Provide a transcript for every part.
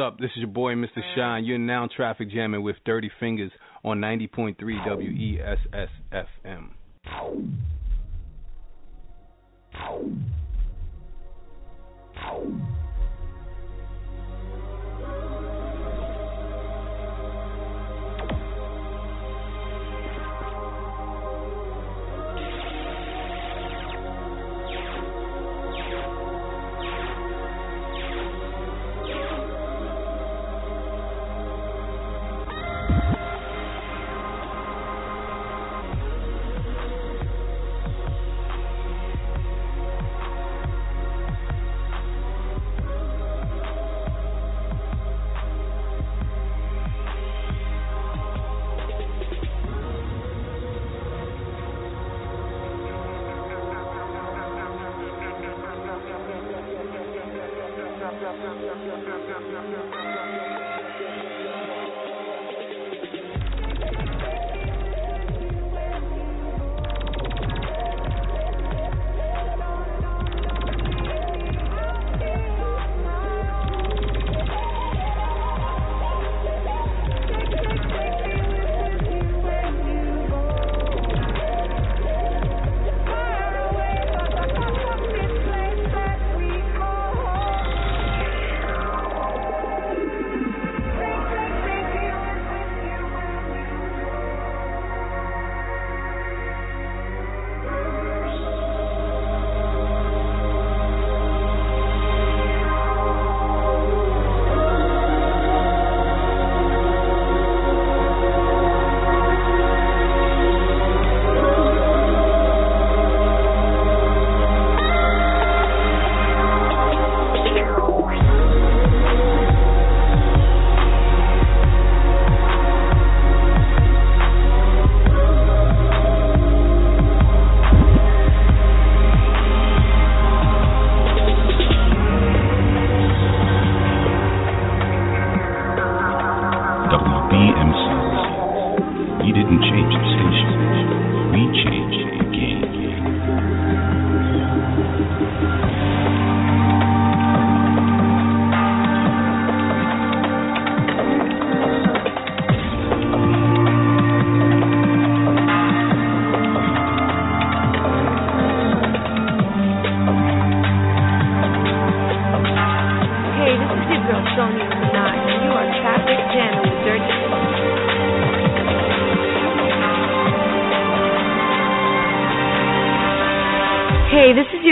Up? This is your boy, Mr. Shine. You're now traffic jamming with Dirty Fingers on 90.3 WESS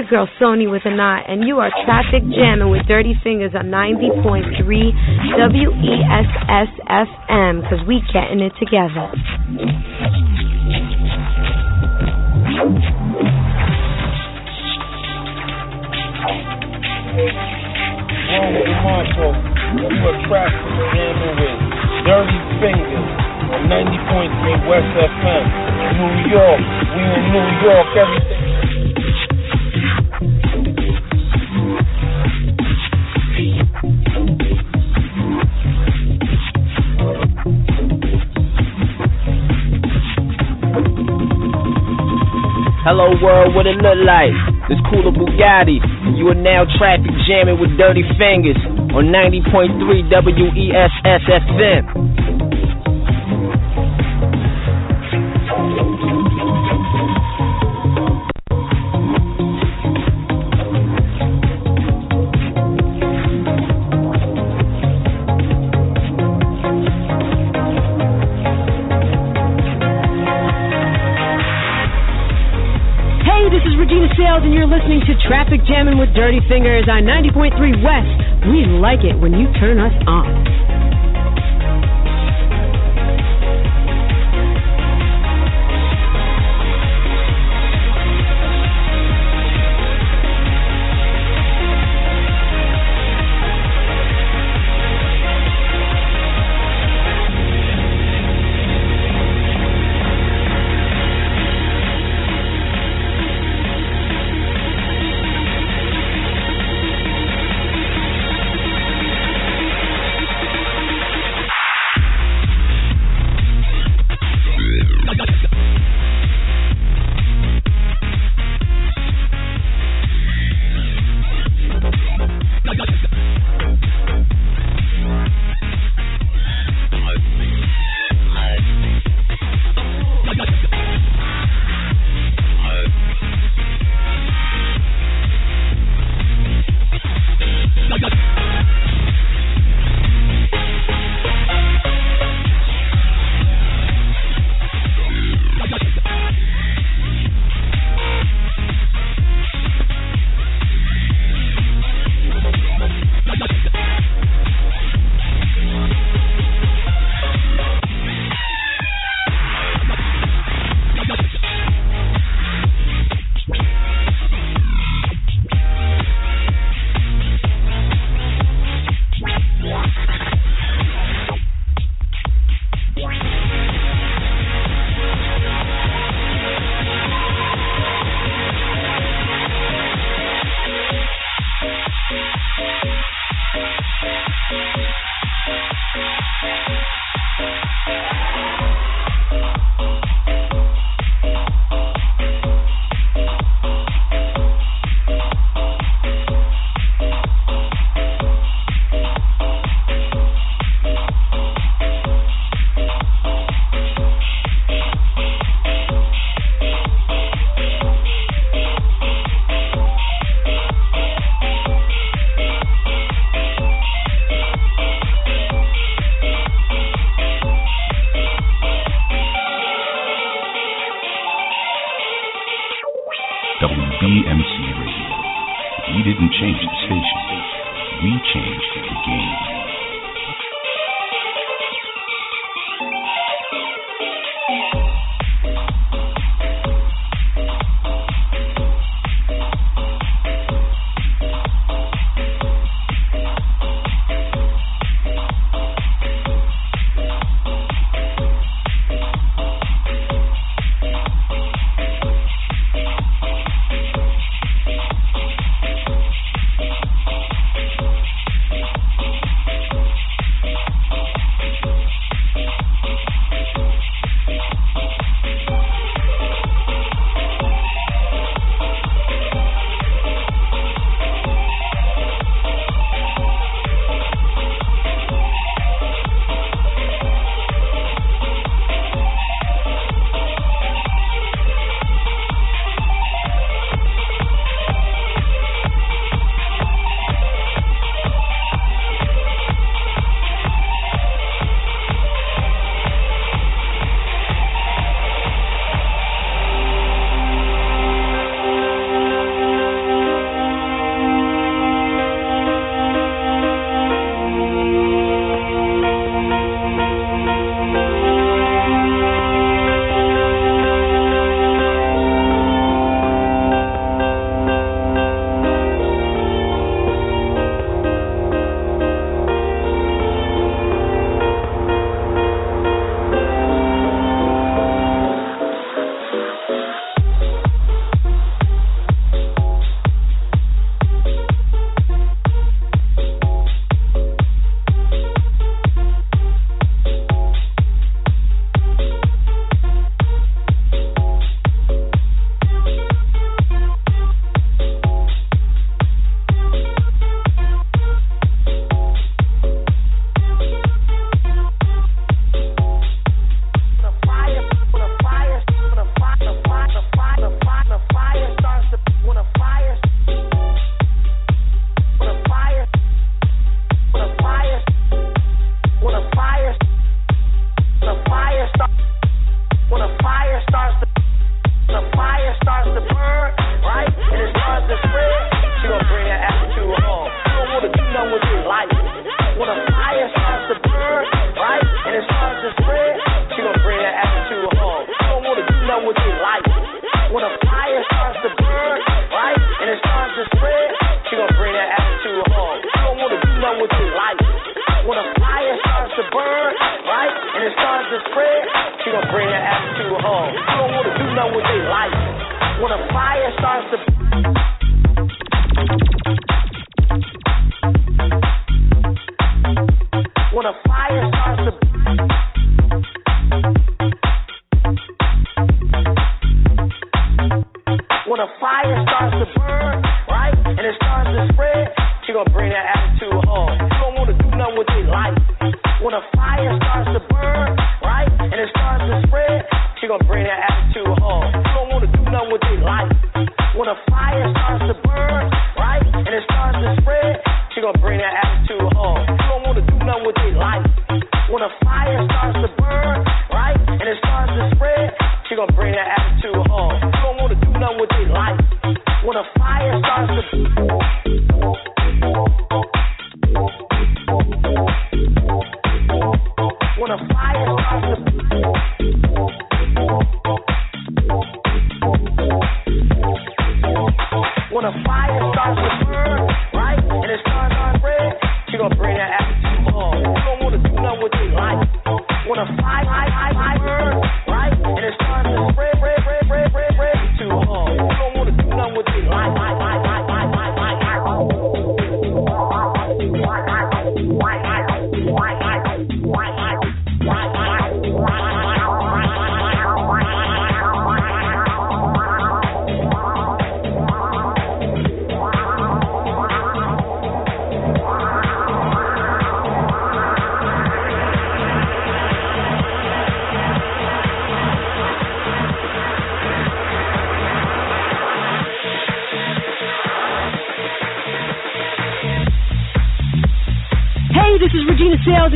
girl Sony with a knot, and you are traffic jamming with Dirty Fingers on 90.3 WESSFM, because we getting it together. With Marshall. You are traffic jamming with Dirty Fingers on 90.3 West FM. New York. We in New York every Hello world, what it look like? This cooler Bugatti. You are now traffic jamming with dirty fingers on 90.3 WESS Traffic Jamming with Dirty Fingers on 90.3 West. We like it when you turn us on.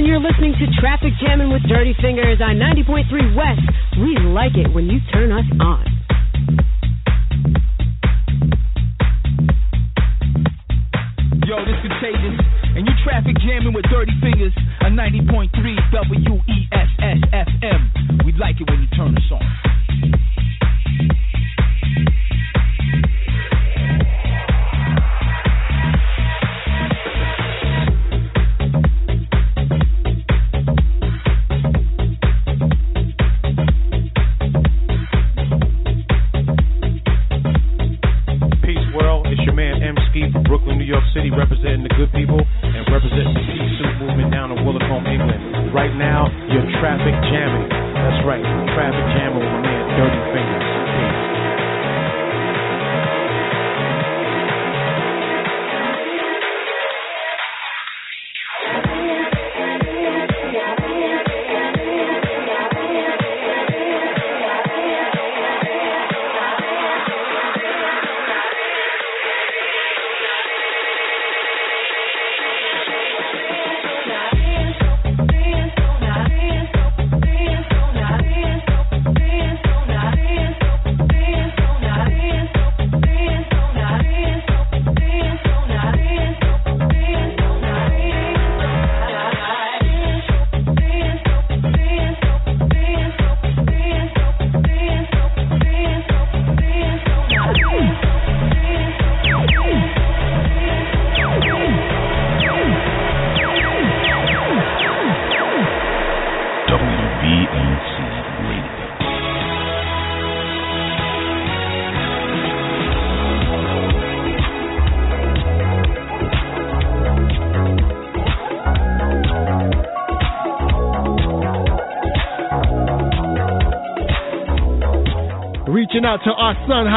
and you're listening to Traffic Jamming with Dirty Fingers on 90.3 West. We like it when you turn us on.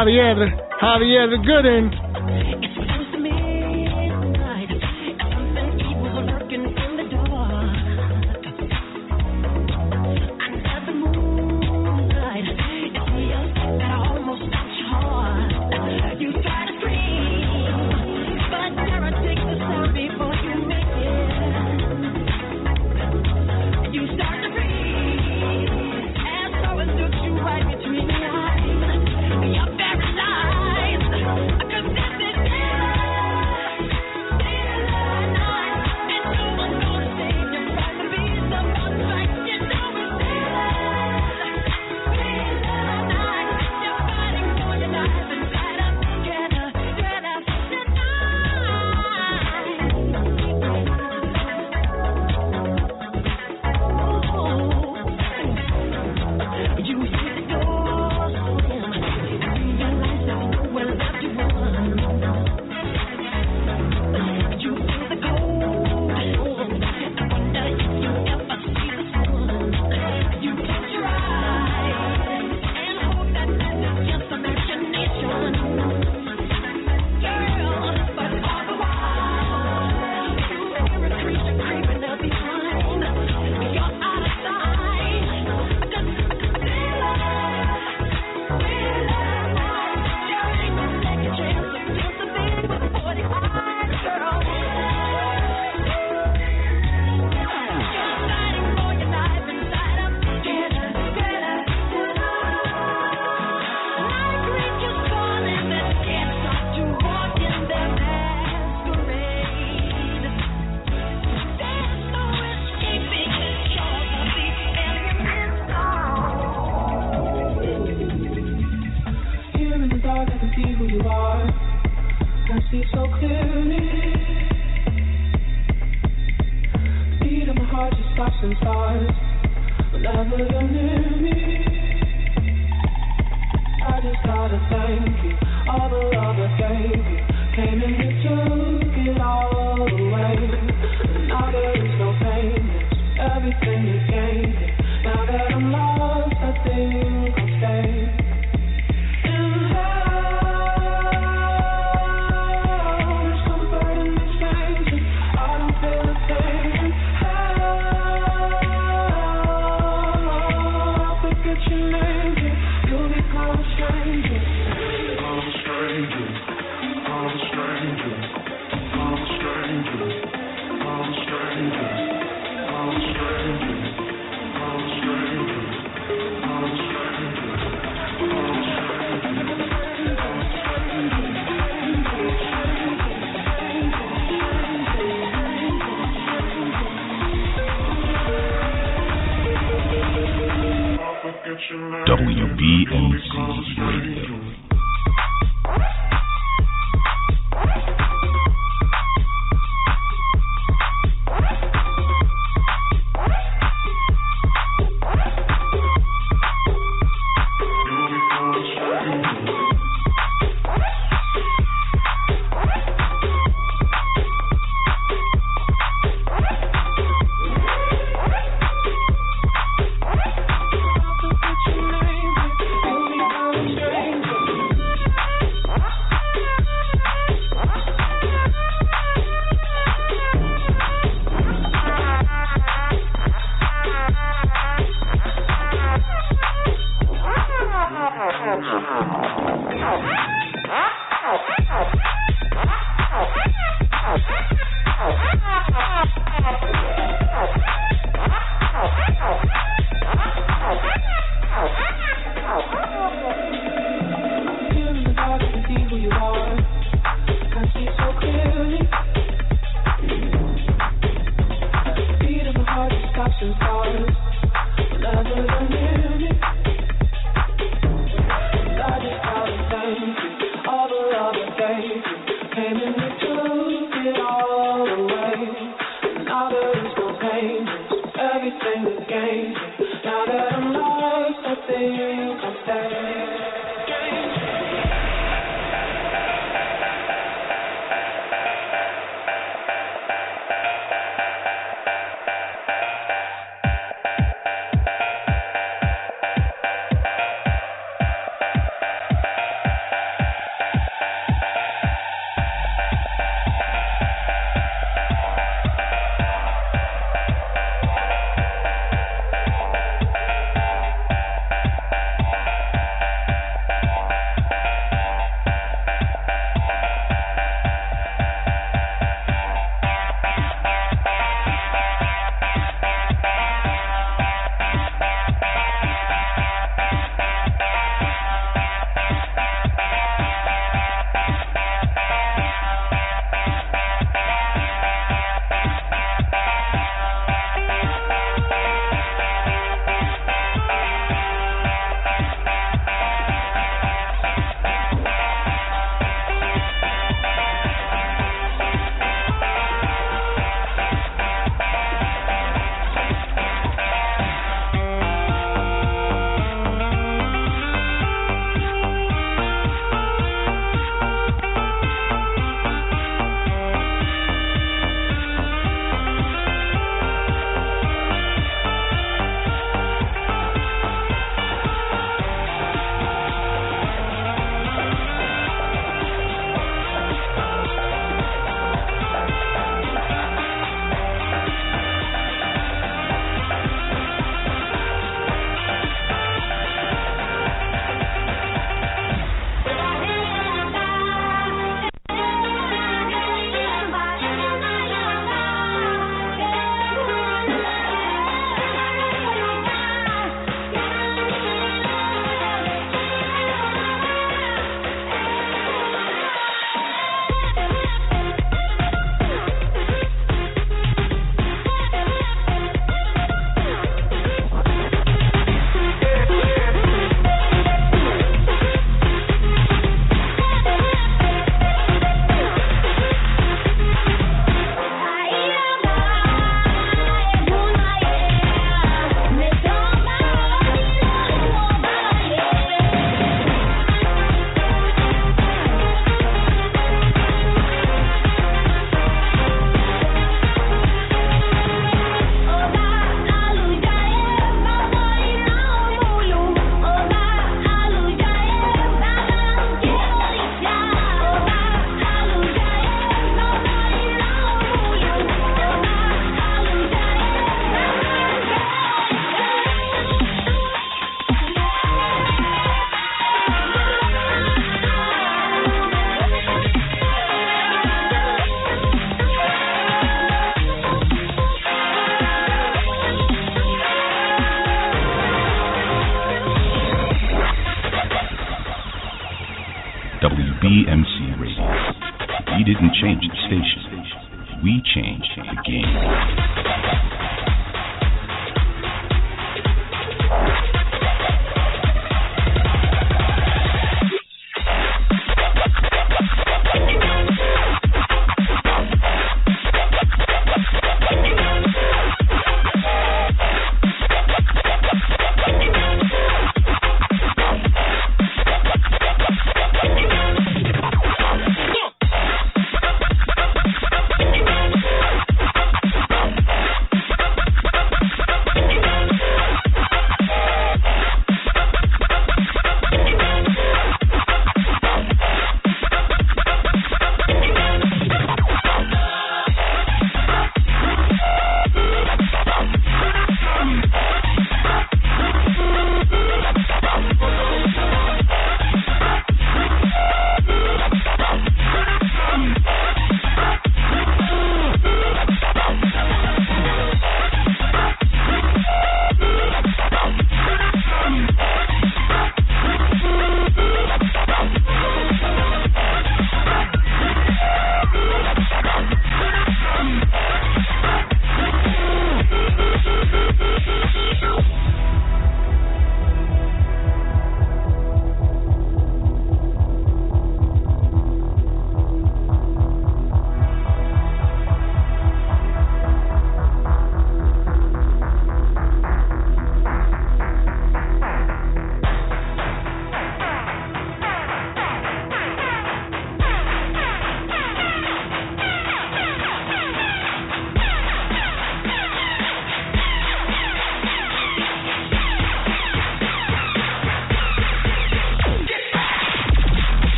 Javier, Javier Gooden.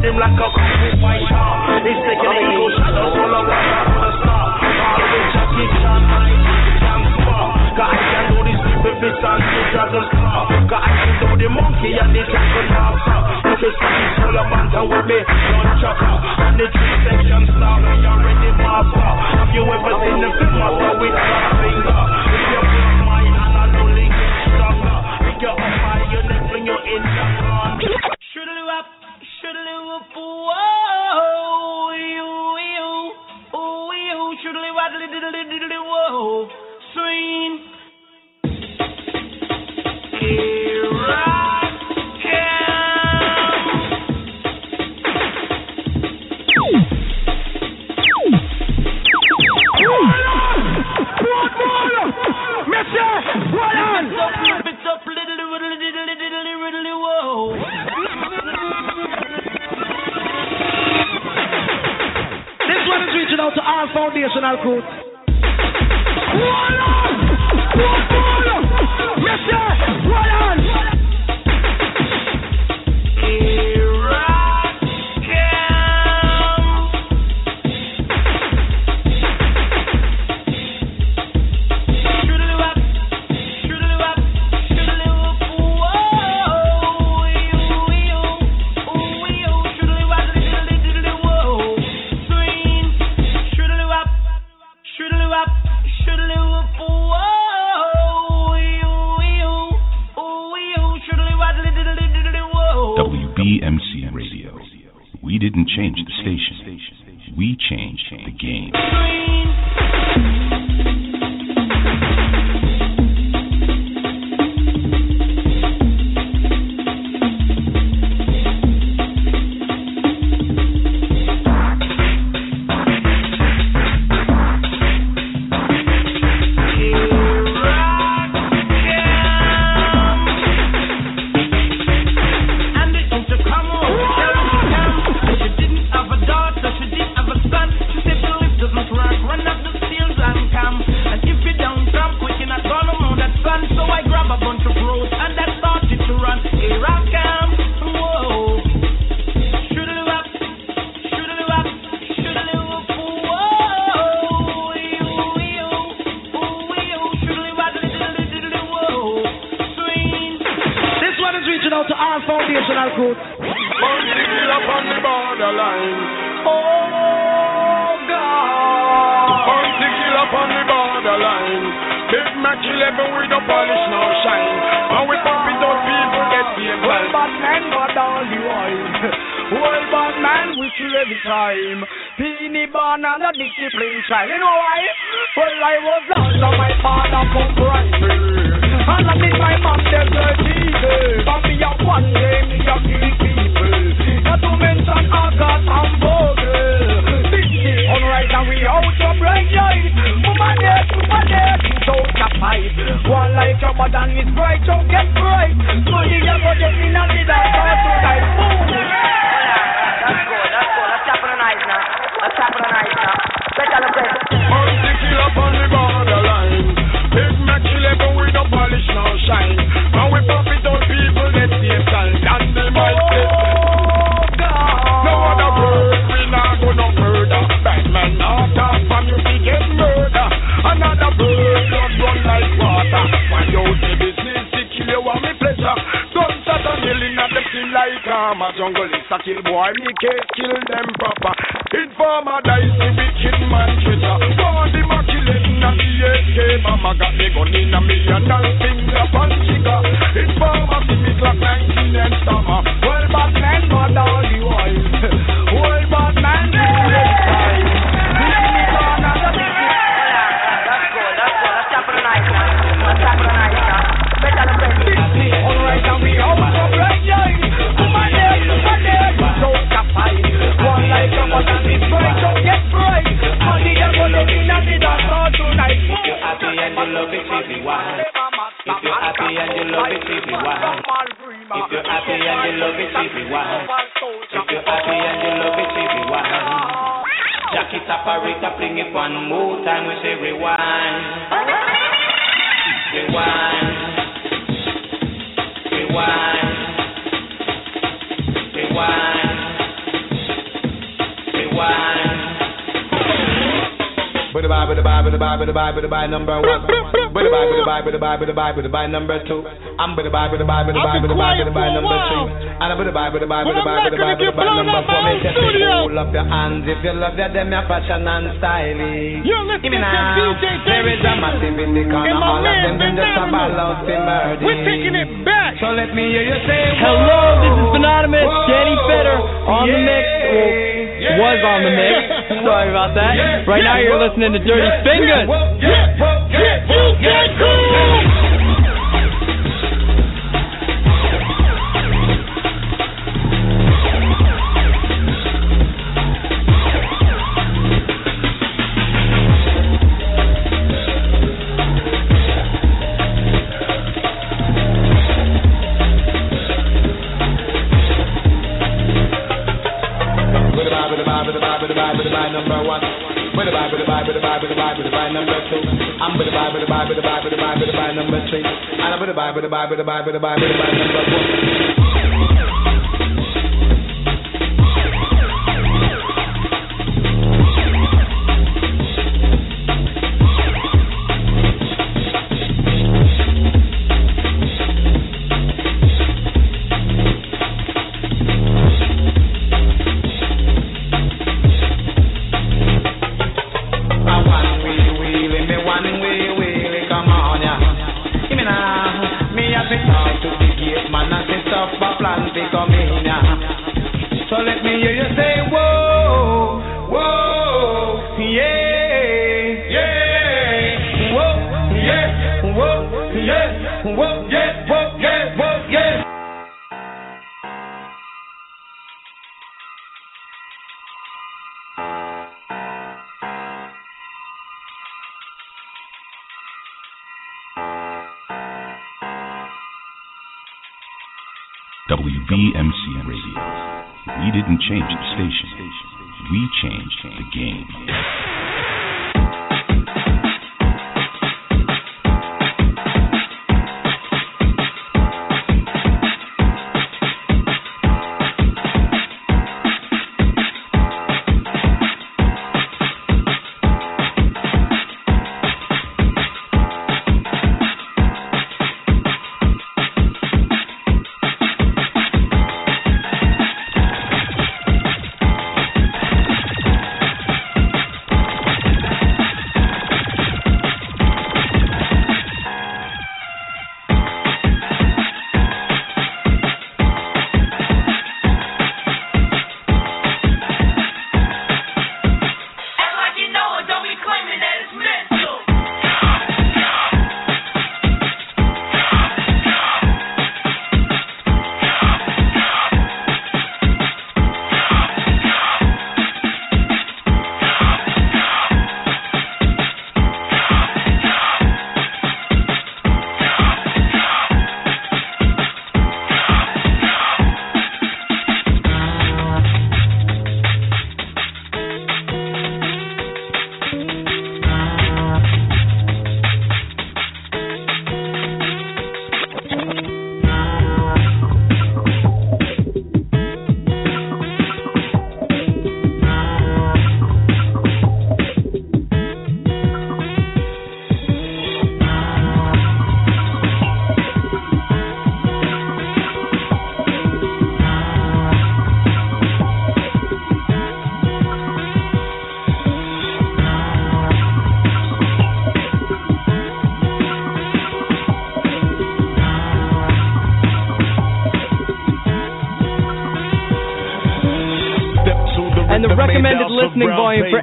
them like a cool white heart. They sick and they go shadows all around from I'm Harlem, Jackie Chan, Jam Spa. Got I can do this with the bitch and the dragon star. Got I can do the monkey and the dragon dancer. You can see me full of banter with me, one chucker. And the three section star, we already master. Have you ever seen the film master with a finger? If you're القوى Good. Bye, bada bye, bada bye, number one. Bada bye, bada bye, bada bye, bada bye, bada bye, number two. I'm bada bye, bada bye, bada bye, bada bye, bada bye, number three. And I'm bada bye, bada bye, bada bye, bada bye, bada bye, number four. Make you say, hold up your hands if you love your them, your fashion and styling. You're listening to now. DJ There is a massive in the corner, my all of man, them, them just a ball out to murder. We're taking it back. So let me hear you say, Hello, this is Anonymous, Danny Fitter on the mix. Well, was on the mix. Sorry about that. Right now you're listening to Dirty Fingers. I'm bada bye, bada bye, bada bye, bada bye,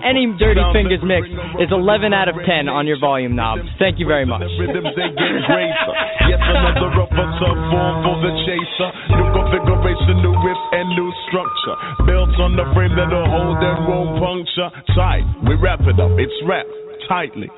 any Dirty Fingers mix is 11 out of 10 on your volume knob. Thank you very much. Rhythms they get greater. Yes, another rougher subform for the chaser. New configuration, new whip, and new structure. Built on the frame that'll hold and won't puncture. Tight, we wrap it up. It's wrapped tightly.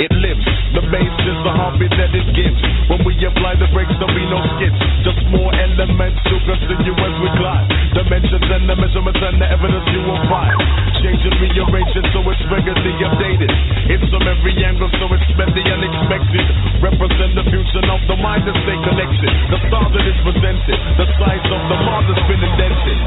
It lives. The bass is the heartbeat that it gives. When we apply the brakes, there'll be no skids. Just more elements to continue as we glide. Dimensions and the measurements and the evidence you will find. Changing, rearranging so it's regularly updated. It's from every angle so it's meant the unexpected. Represent the future of the mind and stay connected. The stars that is presented, the size of the Mars has been indented.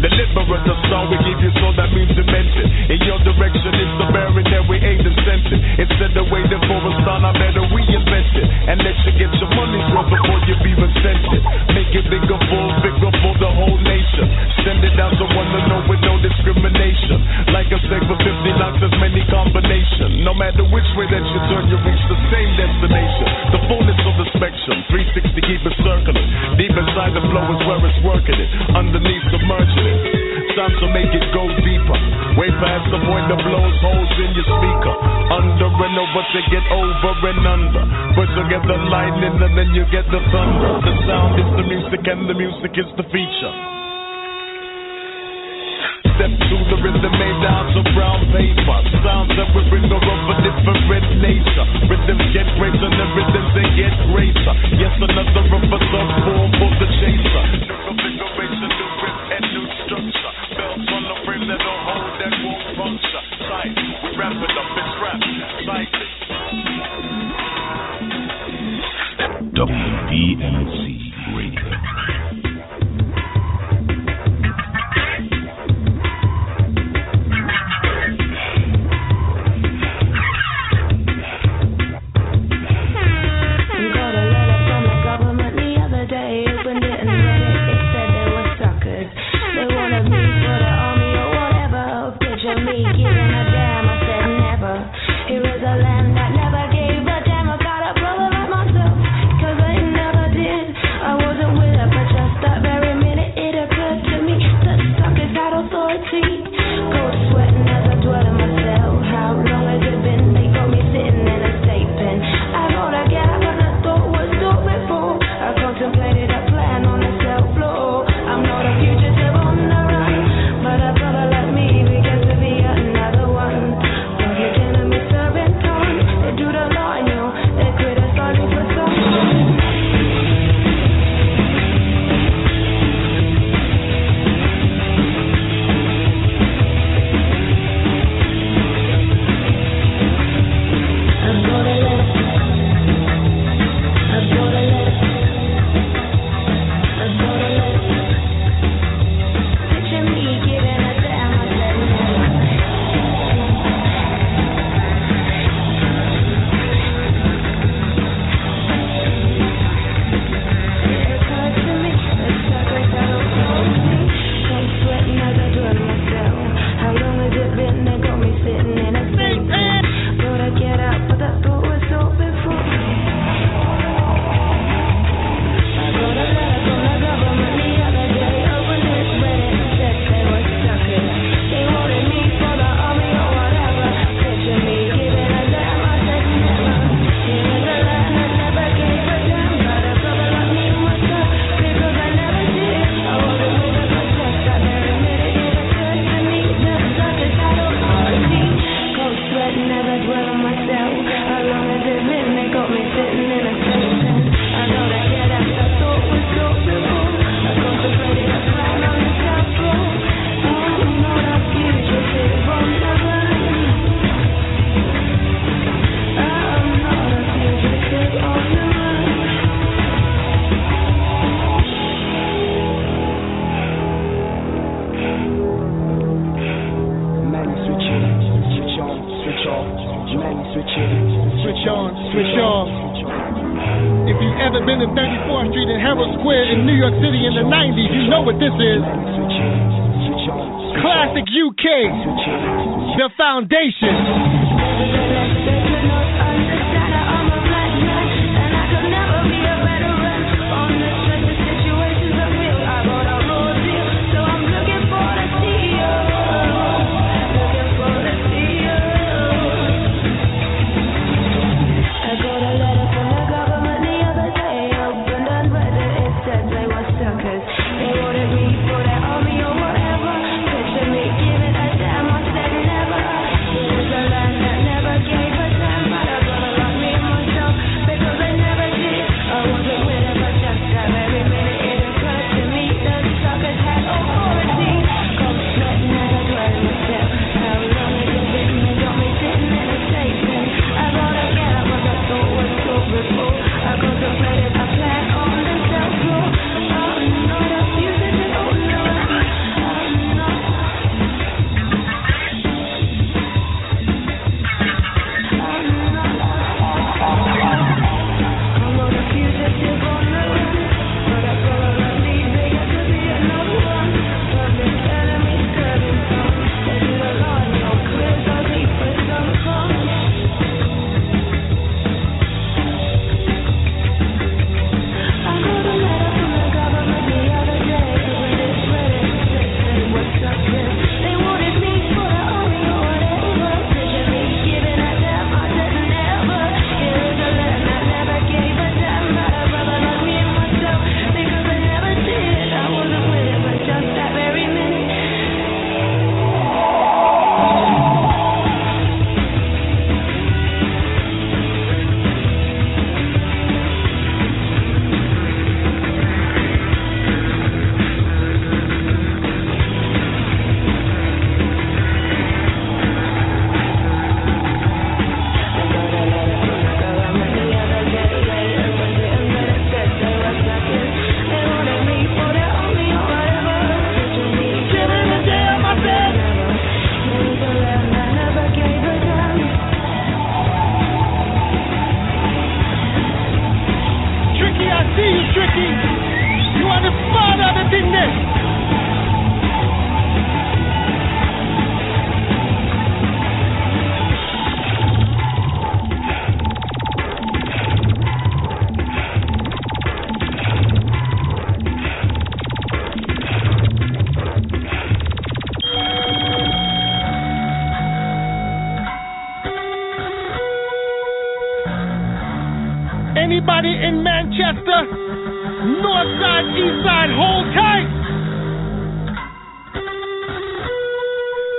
Deliberate, the star we give you so that means dimension. In your direction, it's the bearing that we aimed and sent it. Instead of waiting for a star, I better reinvent it. And let you get your money's worth before you've even sent it. Make it bigger for, bigger for the whole nation. Send it out to one to know with no discrimination. Like a steak for 50 locks, there's many combinations. No matter which way that you turn, you reach the same destination. The fullness of the spectrum, 360 keep it circling. Deep inside the flow is where it's working it. Underneath submerging it. Time to make it go deeper. Way past the point that blows holes in your speaker. Under and over to get over and under. First you get the lightning and then you get the thunder. The sound is the music and the music is the feature. Step to the rhythm made down to brown paper. Sounds that we bring are of a different nature. Rhythms get greater, the rhythms they get greater. Yes, another of us up form for the chaser. WBMC Radio.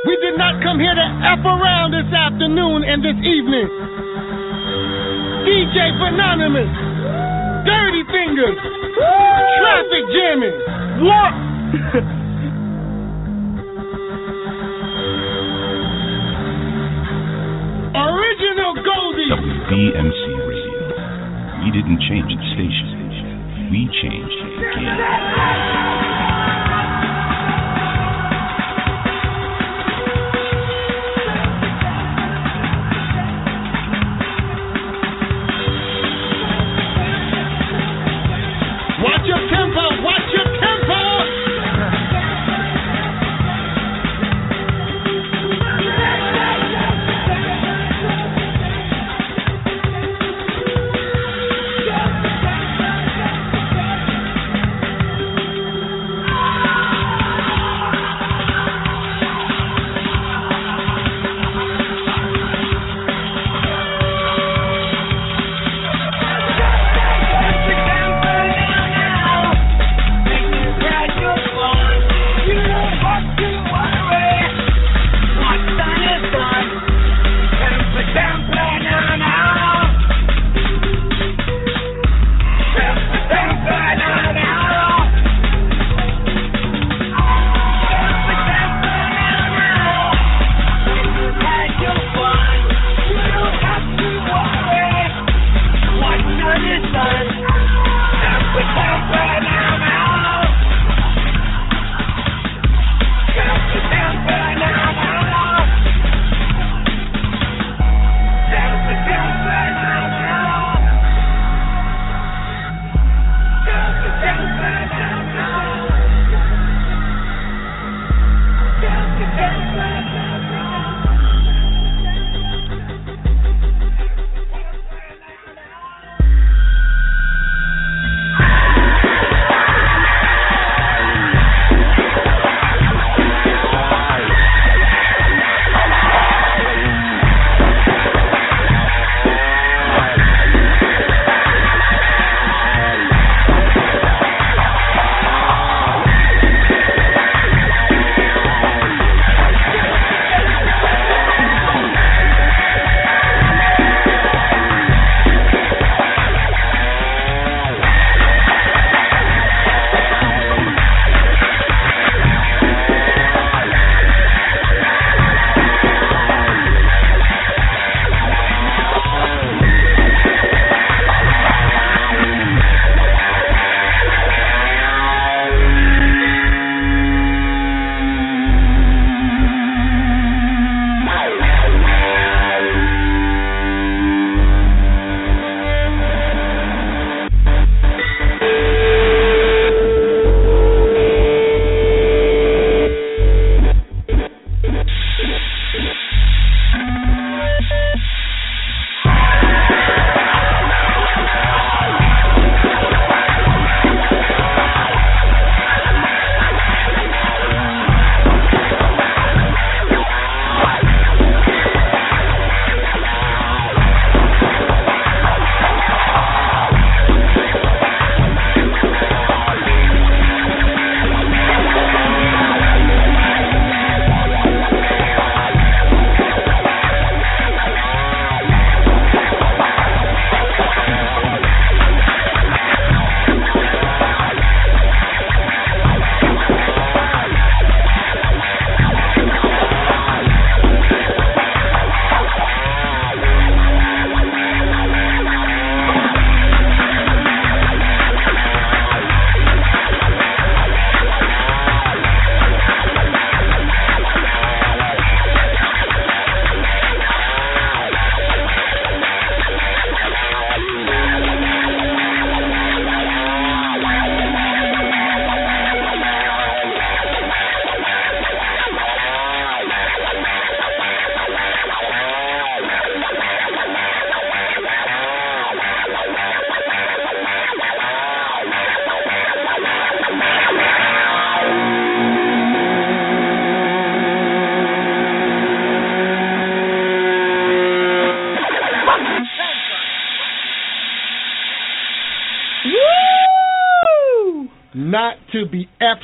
We did not come here to F around this afternoon and this evening. DJ Phononymous, Dirty Fingers, Traffic Jamming. What? Original Goldie. WBMC Radio. We didn't change the station. We changed the game.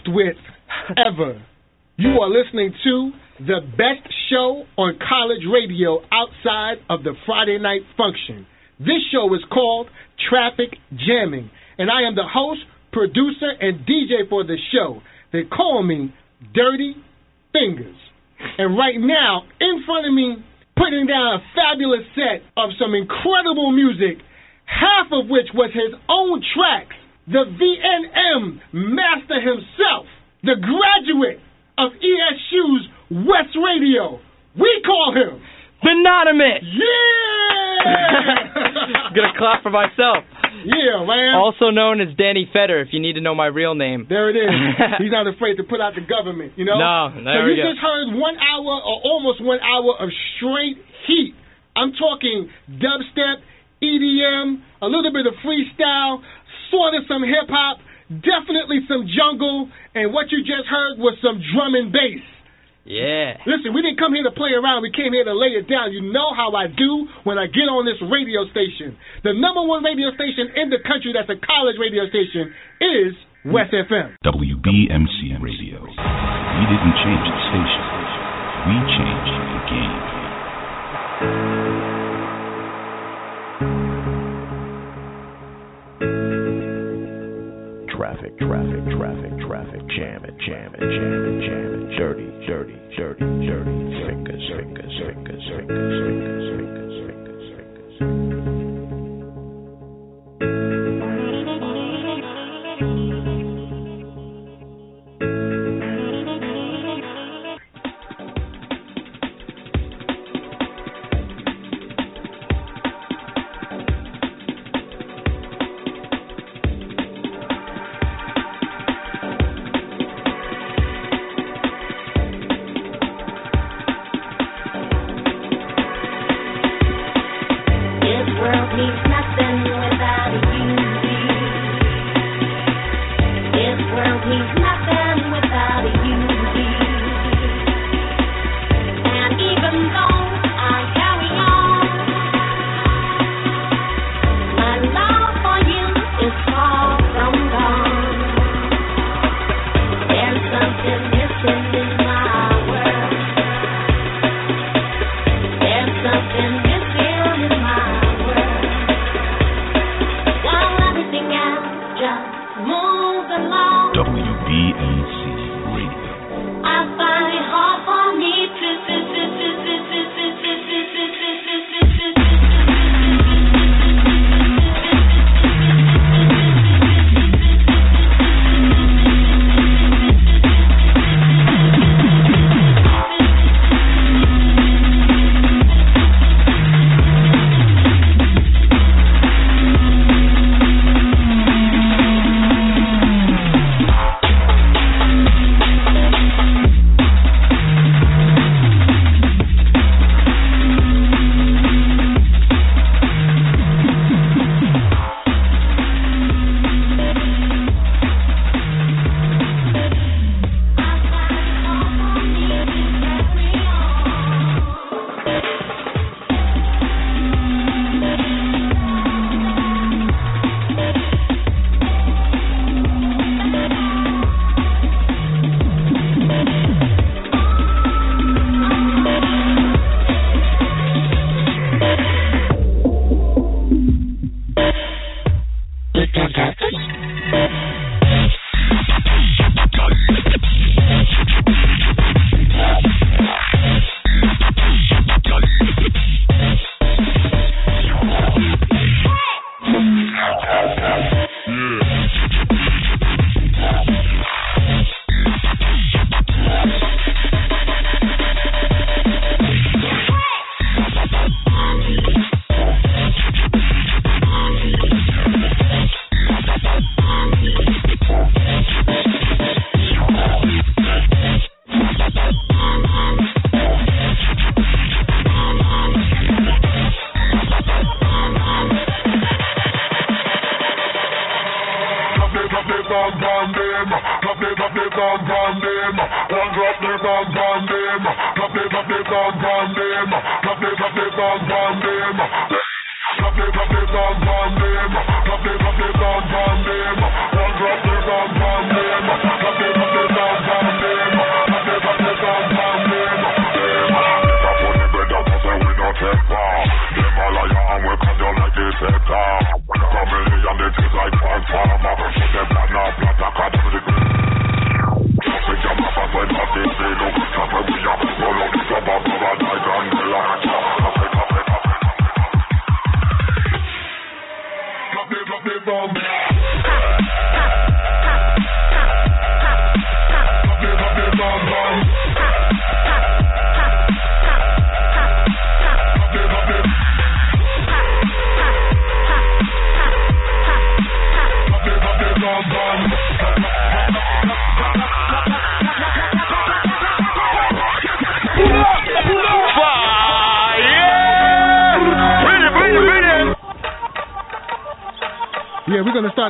Effed with ever. You are listening to the best show on college radio outside of the Friday night function. This show is called Traffic Jamming, and I am the host, producer, and DJ for the show. They call me Dirty Fingers. And right now, in front of me, putting down a fabulous set of some incredible music, half of which was his own tracks, the VNM master himself, the graduate of ESU's WESS Radio. We call him Anonymous. Yeah! Gonna clap for myself. Yeah, man. Also known as Danny Fetter, if you need to know my real name. There it is. He's not afraid to put out the government, you know? No, so there you we go. just heard one hour or almost one hour of straight heat. I'm talking dubstep, EDM, a little bit of freestyle, sort of some hip hop, definitely some jungle, and what you just heard was some drum and bass. Yeah. Listen, we didn't come here to play around. We came here to lay it down. You know how I do when I get on this radio station. The number one radio station in the country that's a college radio station is WESS FM. WBMC Radio. We didn't change the station. We changed Traffic, traffic, traffic, traffic, jam it, jam it, jam it, jam it, dirty, dirty, dirty, dirty, fingers, fingers, fingers, fingers, fingers, fingers,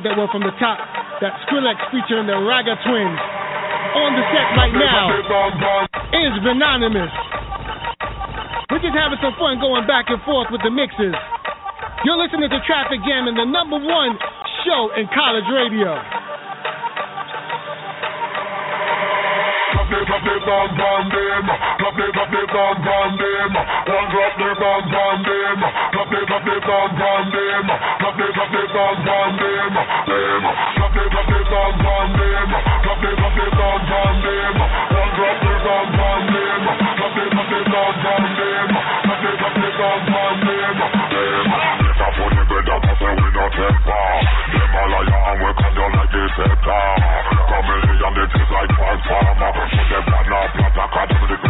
that one from the top. That Skrillex featuring the Ragga Twins. On the set right now is Venonymous. We're just having some fun going back and forth with the mixes. You're listening to TrafficJAMMING the number one show in college radio. Drop drop bomb bomb them. Drop the drop the them. One drop the bomb bomb them. Drop the drop bomb them. I I. Them a liar and come down like transformer. Put them on a platter, cut them the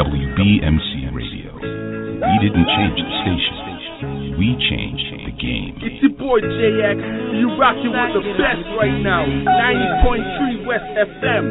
WBMC Radio. We didn't change the station. We changed the game. It's your boy JX. You rocking with the best right now. 90.3 WESS FM.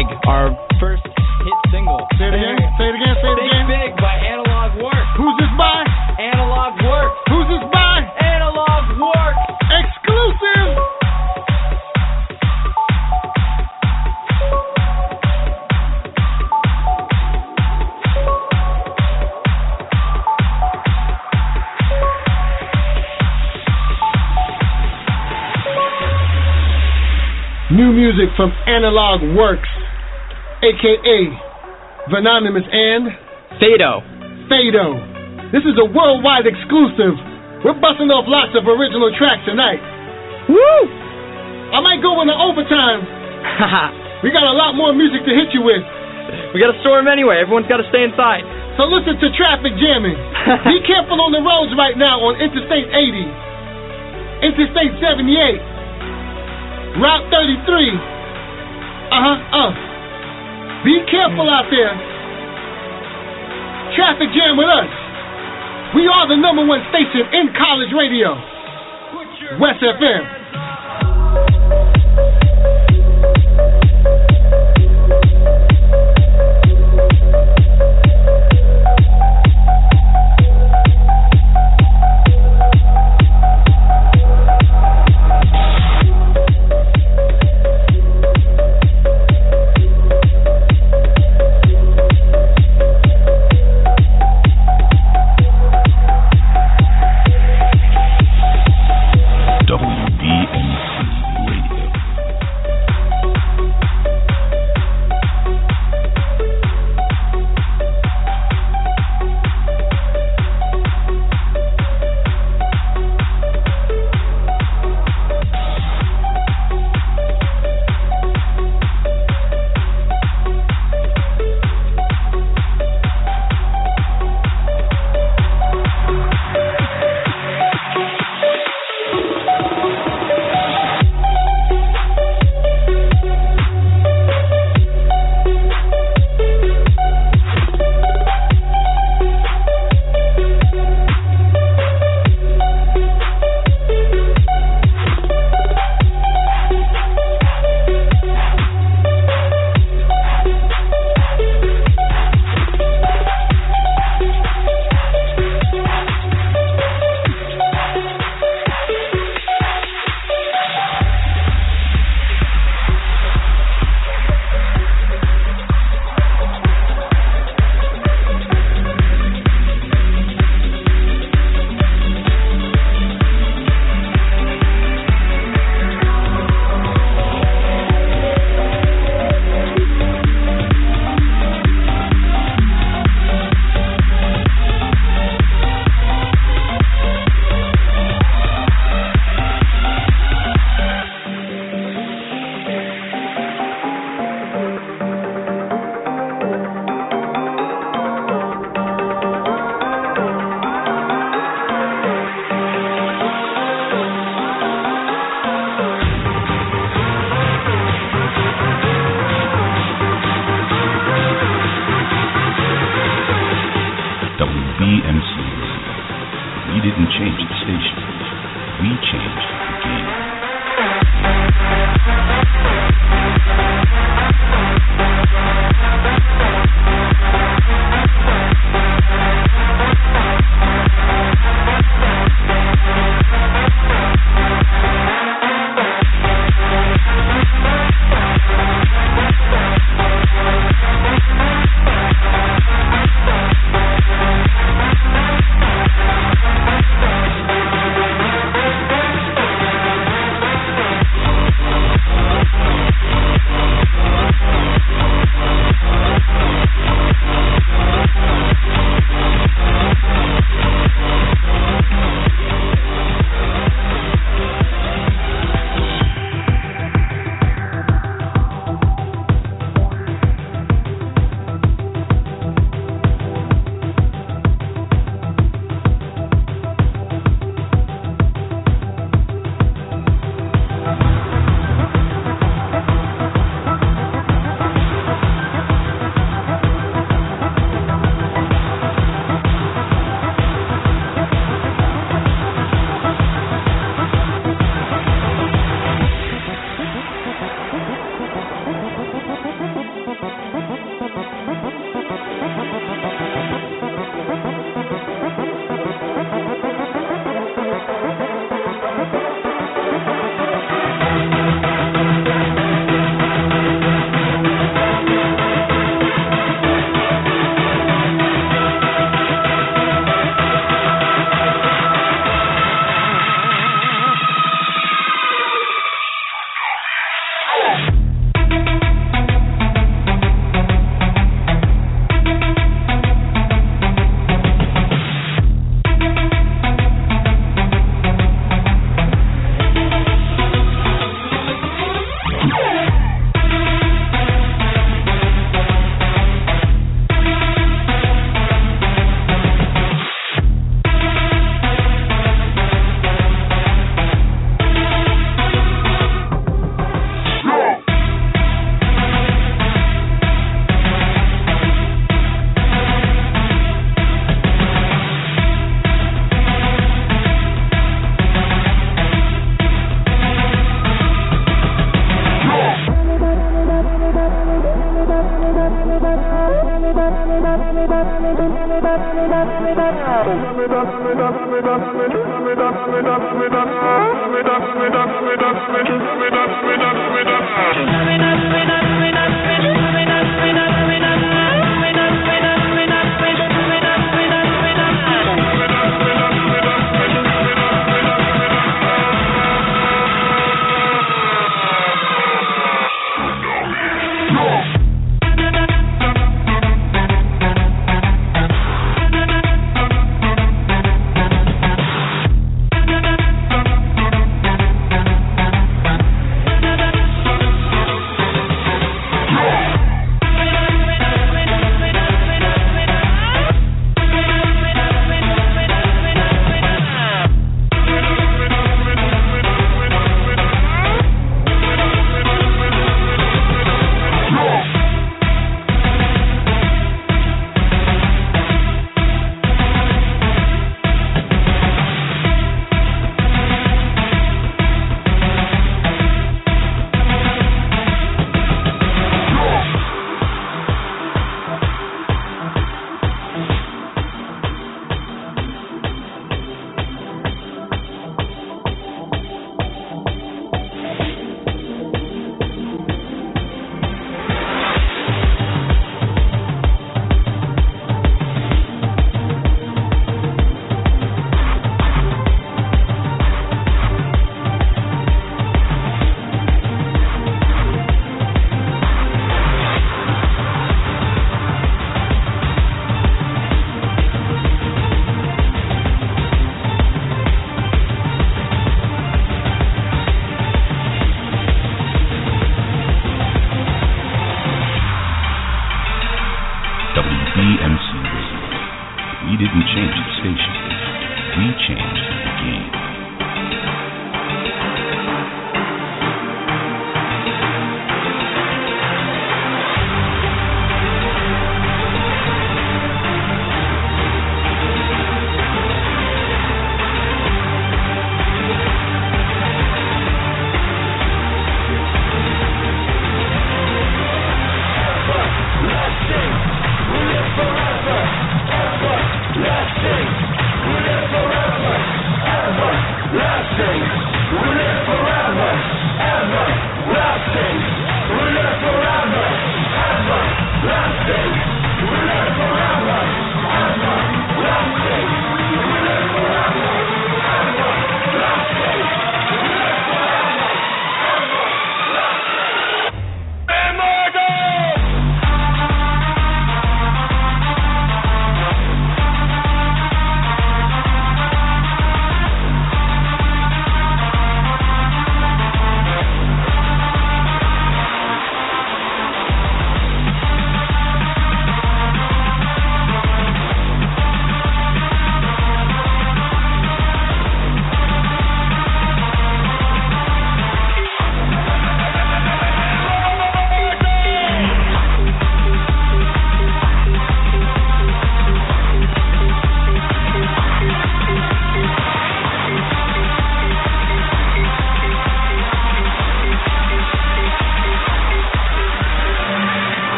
Big, our first hit single. Say it again. Say it again. Say it Think again. Big by Analog Works. Who's this by? Analog Works. Who's this by? Analog Works. Exclusive. New music from Analog Works, aka Vanonymous and Fado. Fado. This is a worldwide exclusive. We're busting off lots of original tracks tonight. Woo! I might go into overtime. we got a lot more music to hit you with. we gotta storm anyway. Everyone's gotta stay inside. So listen to traffic jamming. Be careful on the roads right now on Interstate 80, Interstate 78, Route 33. Uh huh, uh. Be careful out there. Traffic jam with us. We are the number one station in college radio. WESS FM.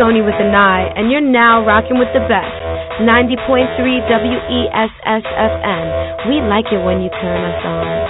Sony with an I, and you're now rocking with the best. 90.3 WESS FM. We like it when you turn us on.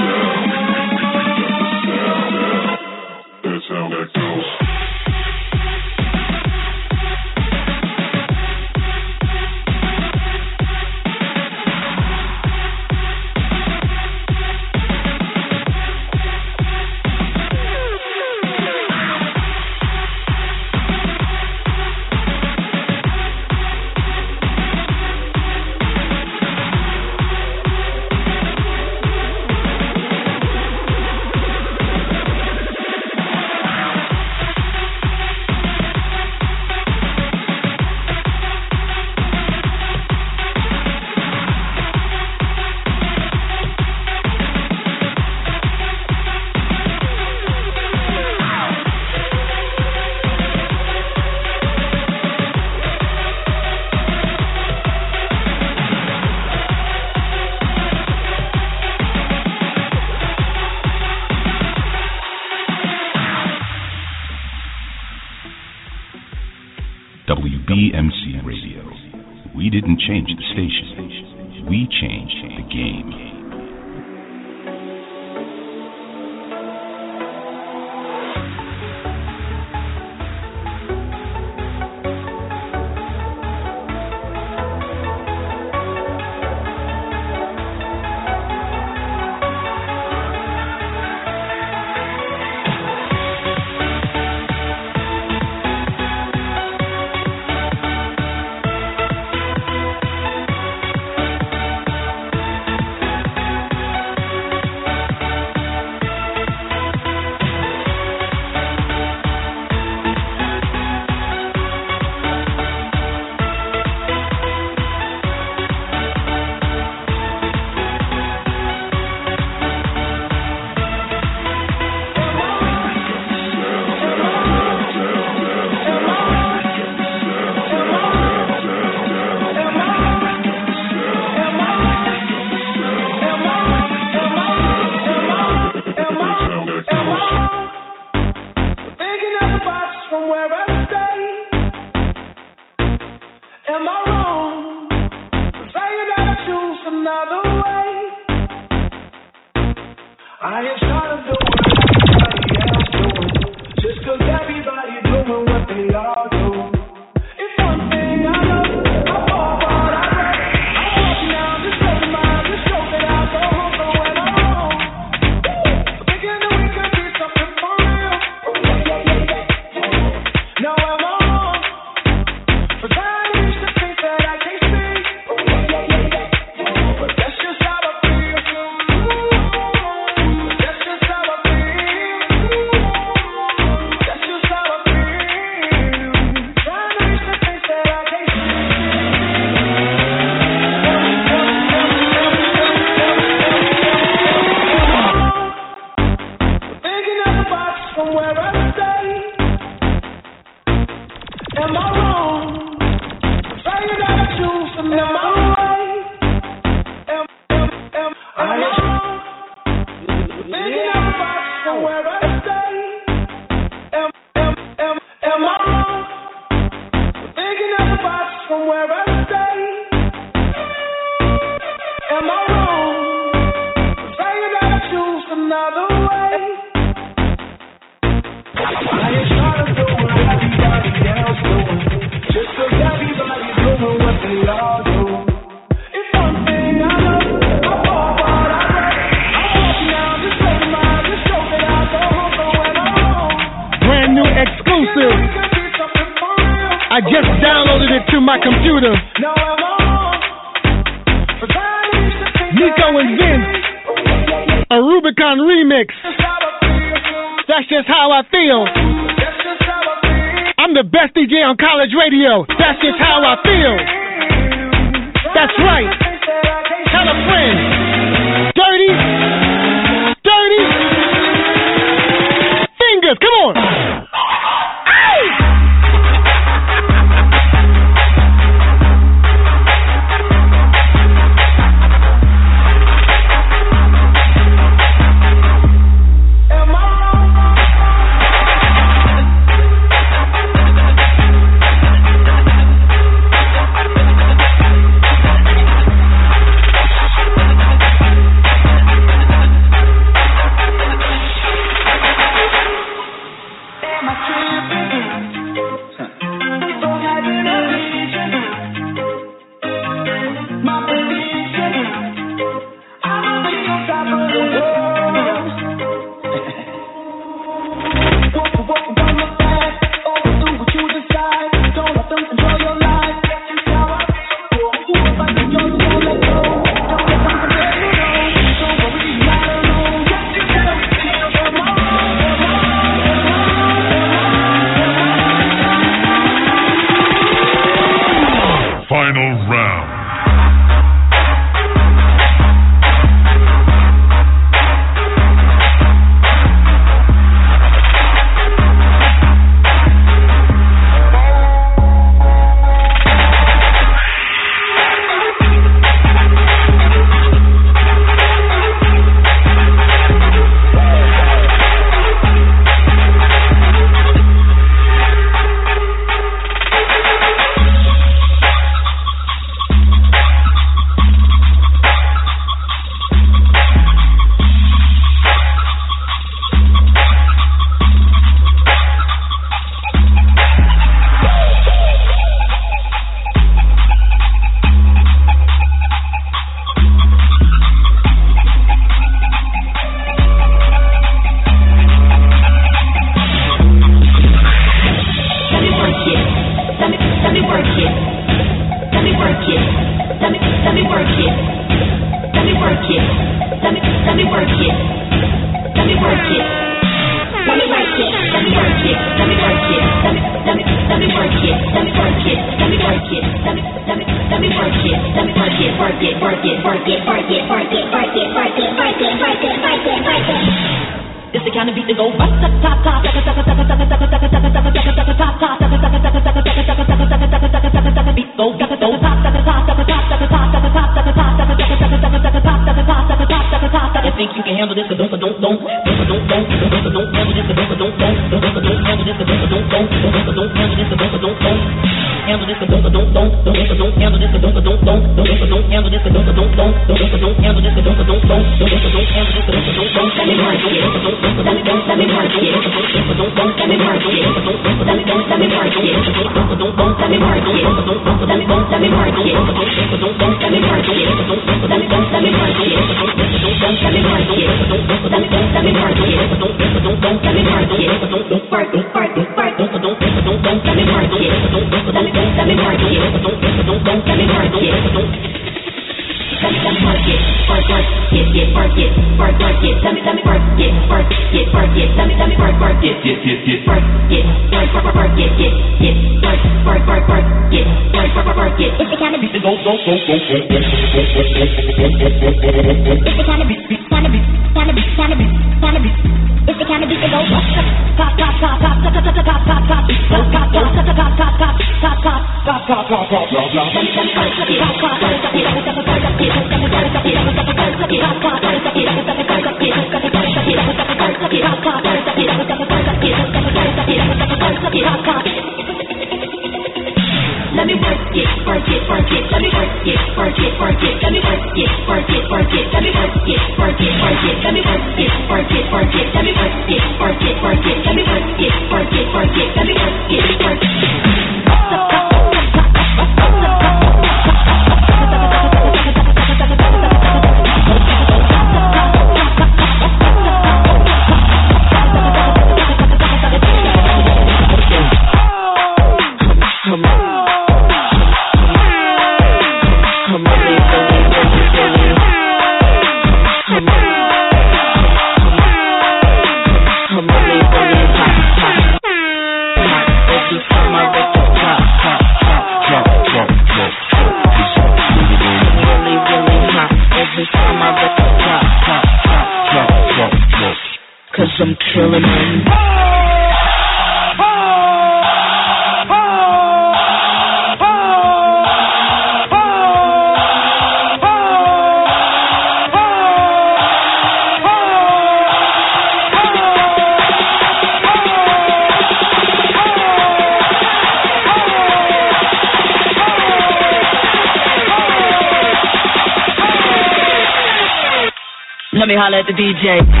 DJ.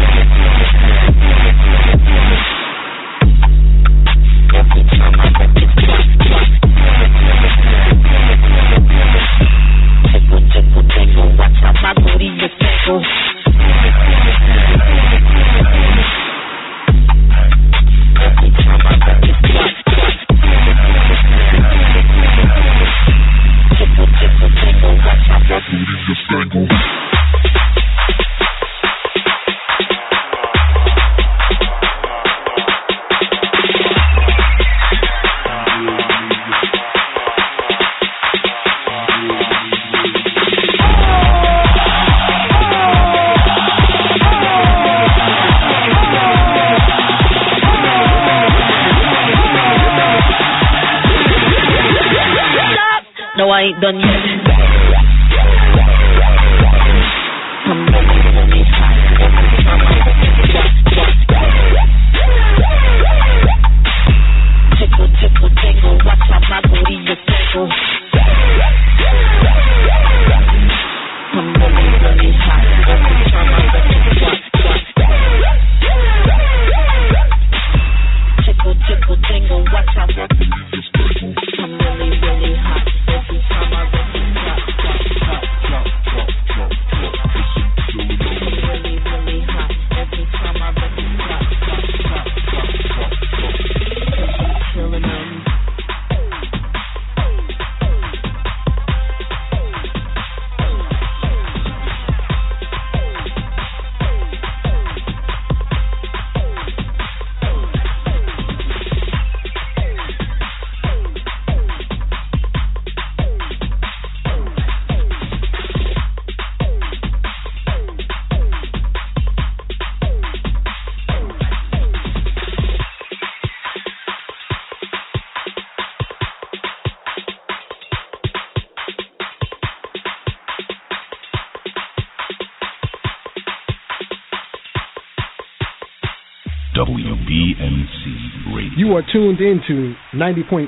You are tuned into 90.3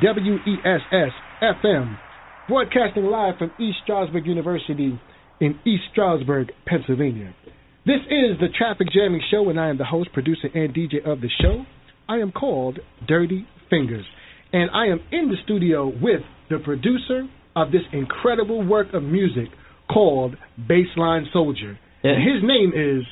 WESS FM, broadcasting live from East Stroudsburg University in East Stroudsburg, Pennsylvania. This is the TrafficJAMMING Show, and I am the host, producer, and DJ of the show. I am called Dirty Fingers, and I am in the studio with the producer of this incredible work of music called Baseline Soldier. Yeah. And his name is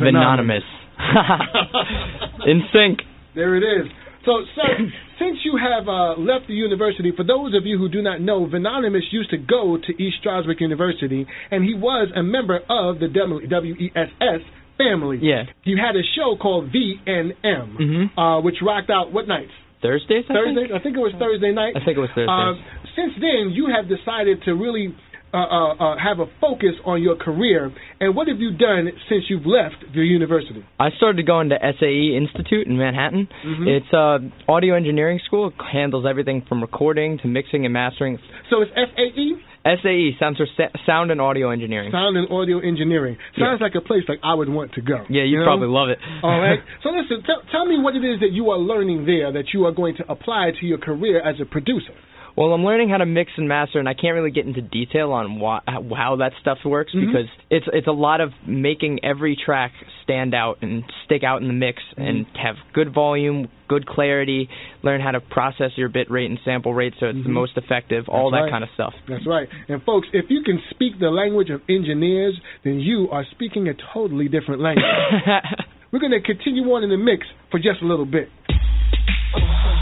Venonymous. In sync. There it is. So, sir, since you have uh, left the university, for those of you who do not know, Venonymous used to go to East Stroudsburg University, and he was a member of the WESS family. Yeah. You had a show called VNM, hmm uh, which rocked out what nights? Thursdays, I Thursday. think? I think it was Thursday night. I think it was Thursdays. Uh, since then, you have decided to really uh, uh, uh, have a focus on your career. And what have you done since you've left the university? I started going to SAE Institute in Manhattan. Mhm. It's a audio engineering school. It handles everything from recording to mixing and mastering. So it's SAE? SAE stands for Sound and Audio Engineering. Sound and Audio Engineering. Sounds like a place like I would want to go. Yeah, you know? probably love it. All right. So listen, tell, tell me what it is that you are learning there that you are going to apply to your career as a producer. Well, I'm learning how to mix and master, and I can't really get into detail on why, how that stuff works Mhm. because it's it's a lot of making every track stand out and stick out in the mix and Mm-hmm. have good volume, good clarity. Learn how to process your bit rate and sample rate so it's the Mhm. most effective. all That's that right. kind of stuff. That's right. And folks, if you can speak the language of engineers, then you are speaking a totally different language. We're going to continue on in the mix for just a little bit.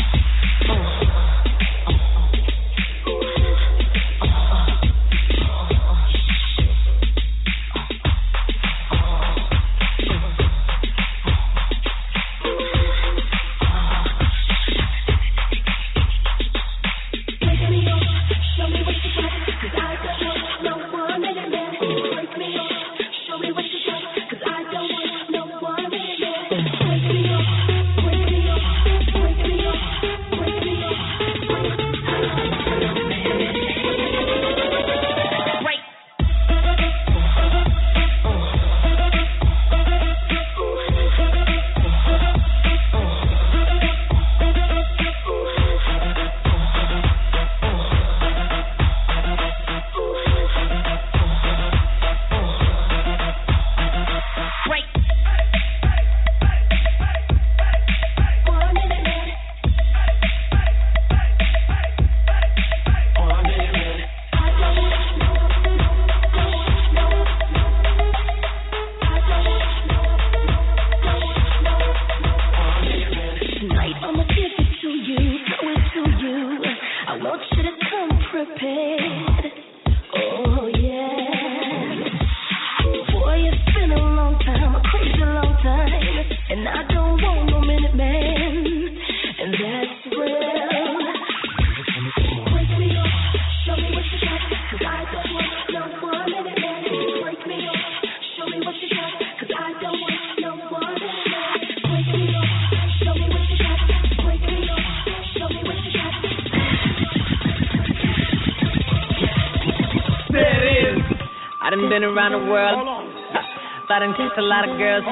a lot of girls.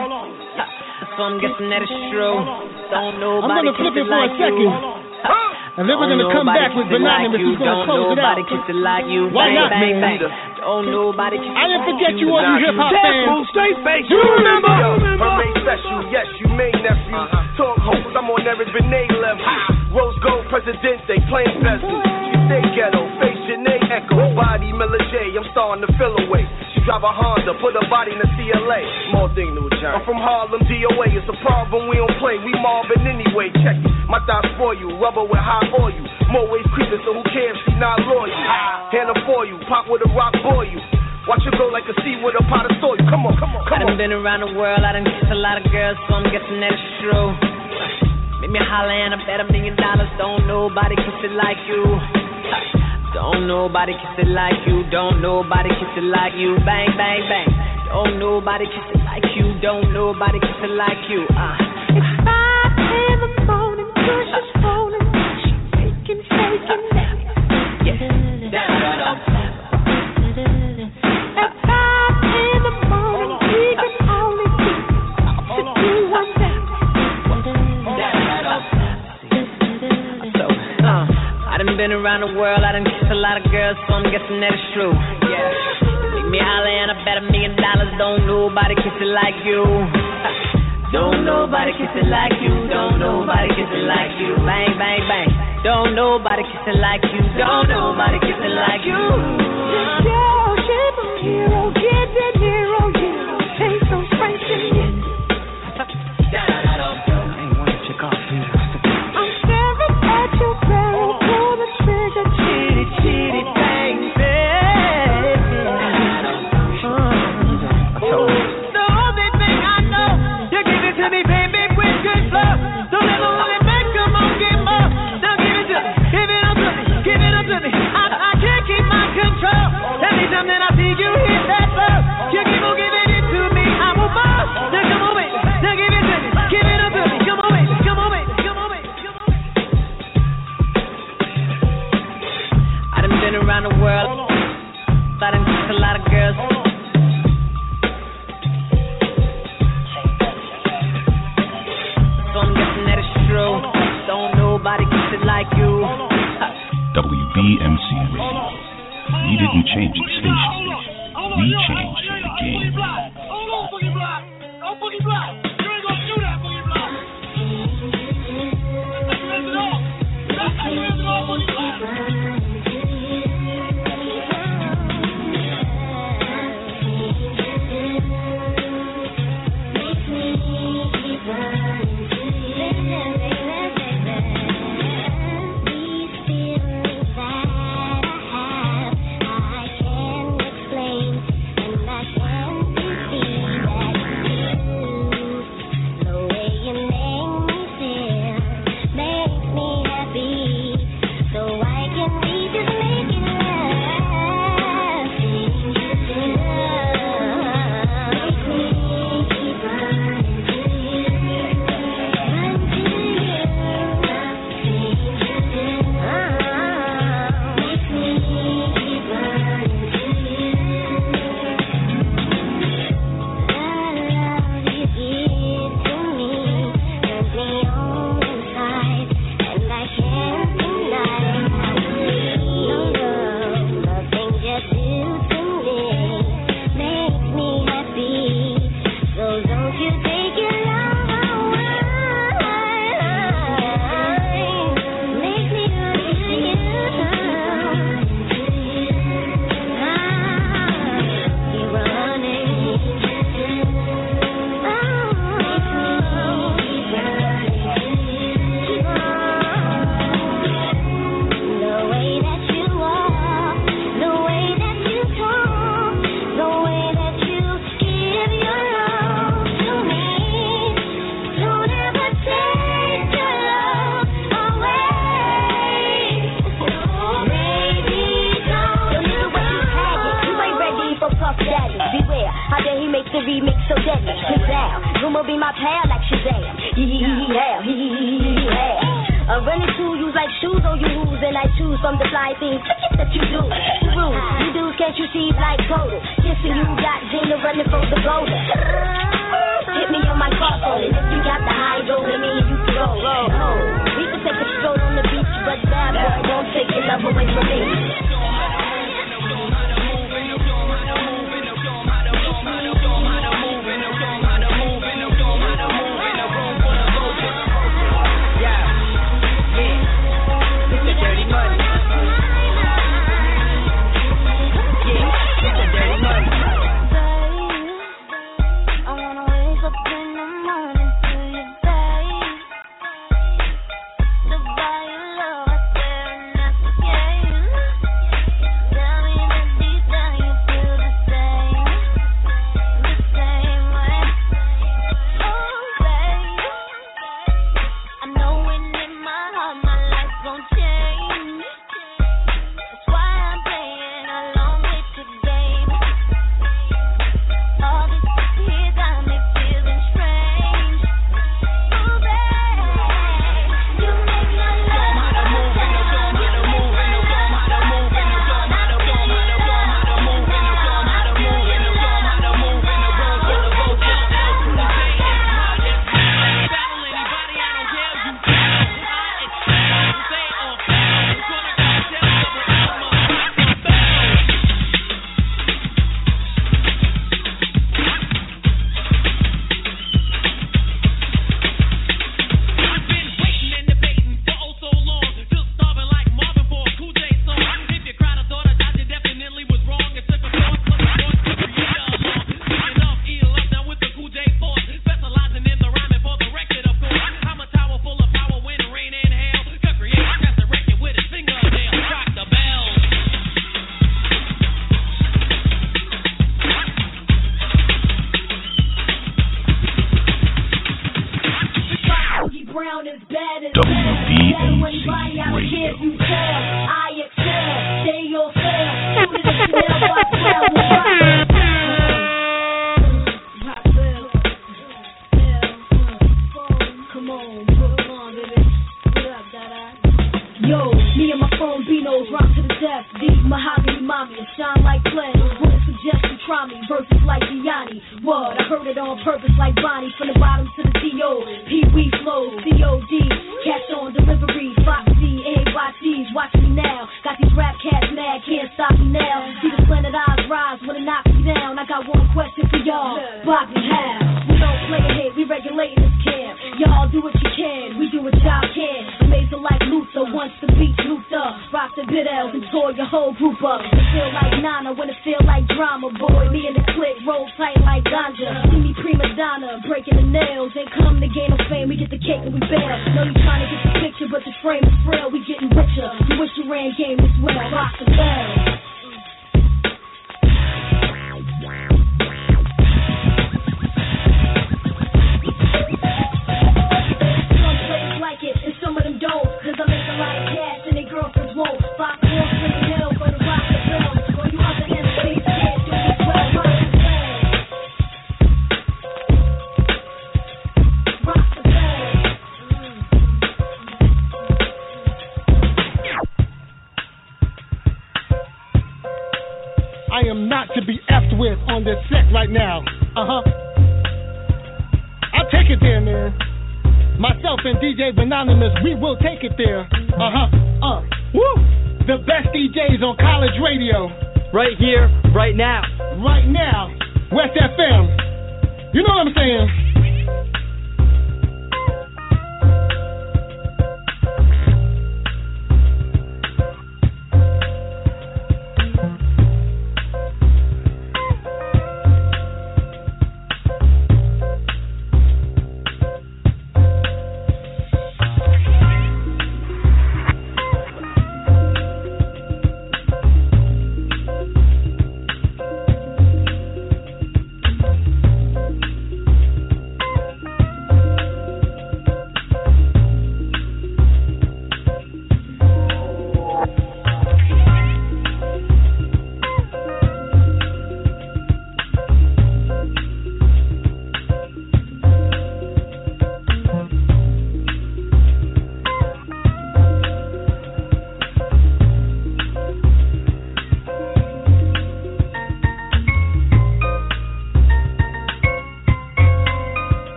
So I'm guessing that it's true. Don't I'm going to flip it for a second. And then we're to come back with it like you. Going to Don't close it nobody out. like you. Why bang, not, bang, man? bang. Don't nobody kiss I didn't like forget you you. all you hip-hop fans. Stay face. You remember? Hermes special, yes, you may nephew. Uh-huh. Talk host, I'm on Eric Benet level. Rose gold president, presidente, plain vessel. She stay ghetto, face Janae Echo, body Miller J. I'm starting to feel away. She drive a Honda, put a body in a CLA. Small thing, new John. I'm from Harlem, DOA. It's a problem we don't play. We Marvin anyway. Check it. My thoughts for you, rubber with high oil. More ways creeping, so who cares? She not loyal. Ah. Hand her for you, pop with a rock boy you. Watch her go like a sea with a pot of soil. Come on, come on, come I come done on. been around the world, I done kissed a lot of girls, so I'm guessing that it's true. Make me holler and I bet a million dollars. Don't nobody kiss it like you. Don't nobody kiss it like you. Don't nobody kiss it like you. Bang, bang, bang. Don't nobody kiss it like you. Don't nobody kiss it like you. Uh. around the world, I done kissed a lot of girls, so I'm guessing that it's true. Yeah. Leave me hollering, I bet a million dollars. Don't nobody kiss it like you. Don't nobody kiss it like you. Don't nobody kiss it like you. Bang, bang, bang. Don't nobody kiss it like you. Don't nobody kiss it like you.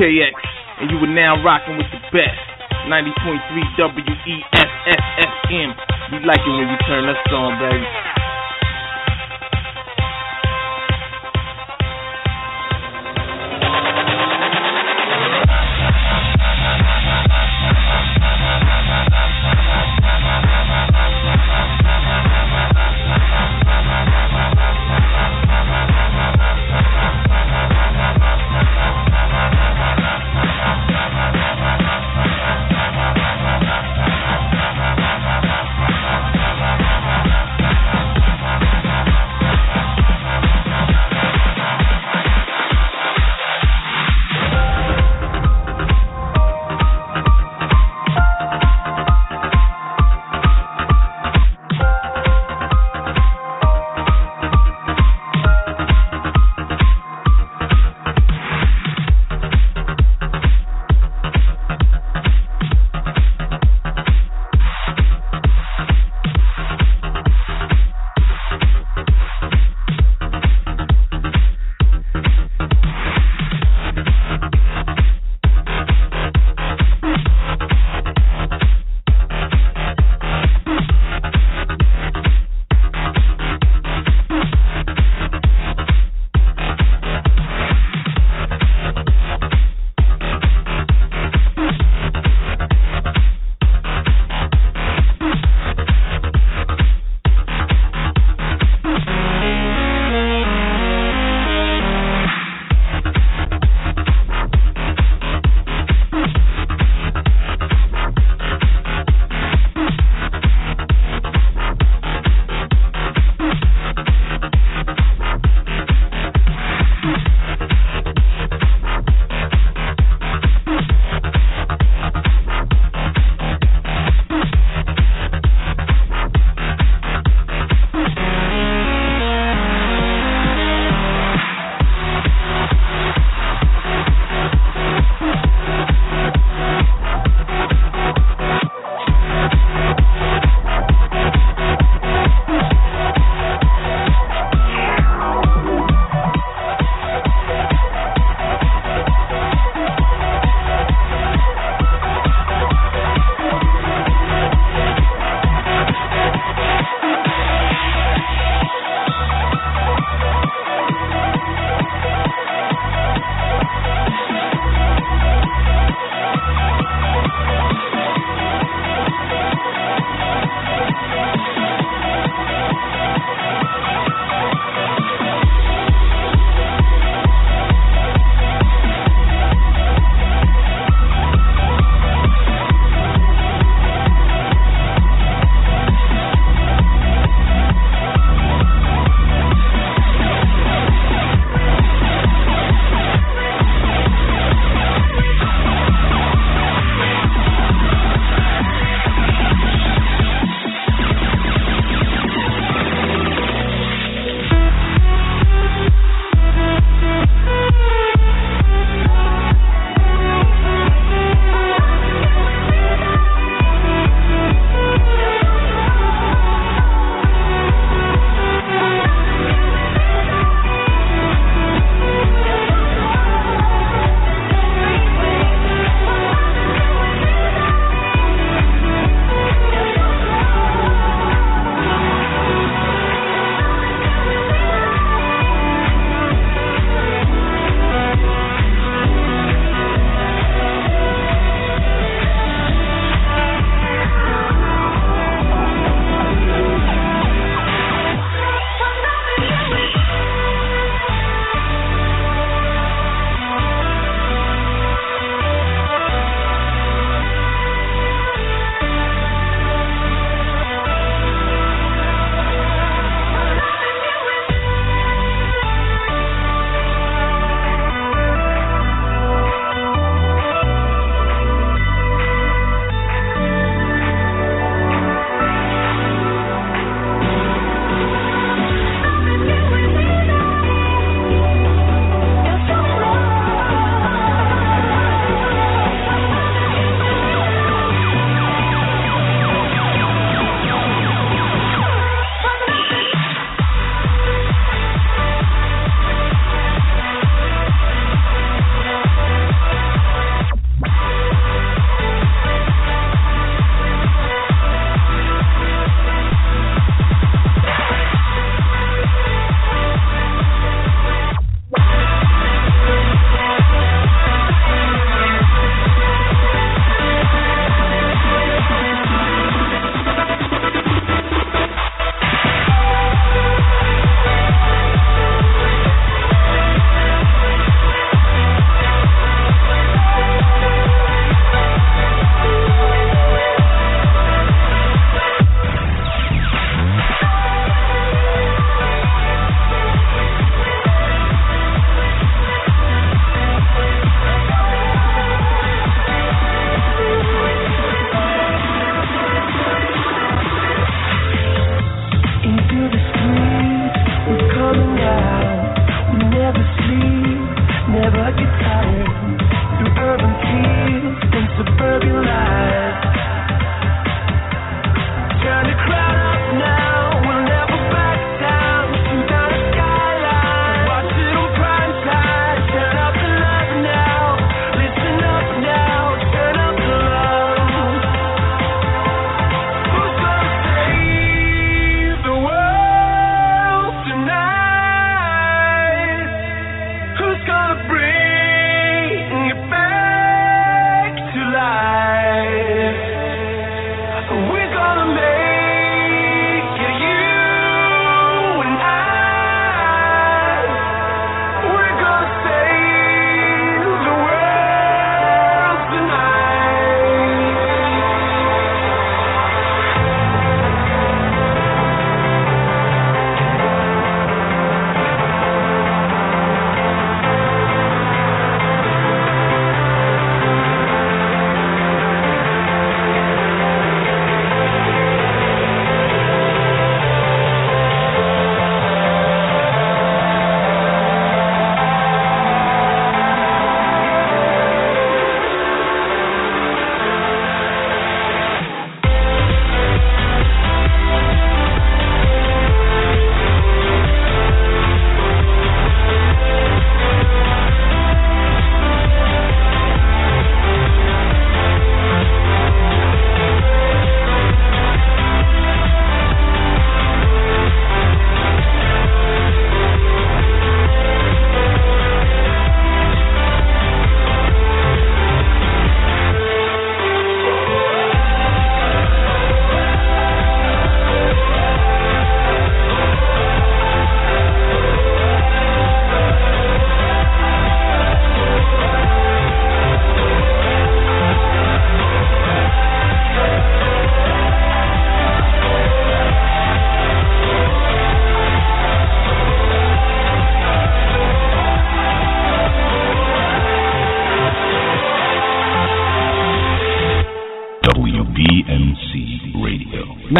KX, and you are now rocking with the best. 90.3 WESSFM. We like it when you turn us on, baby.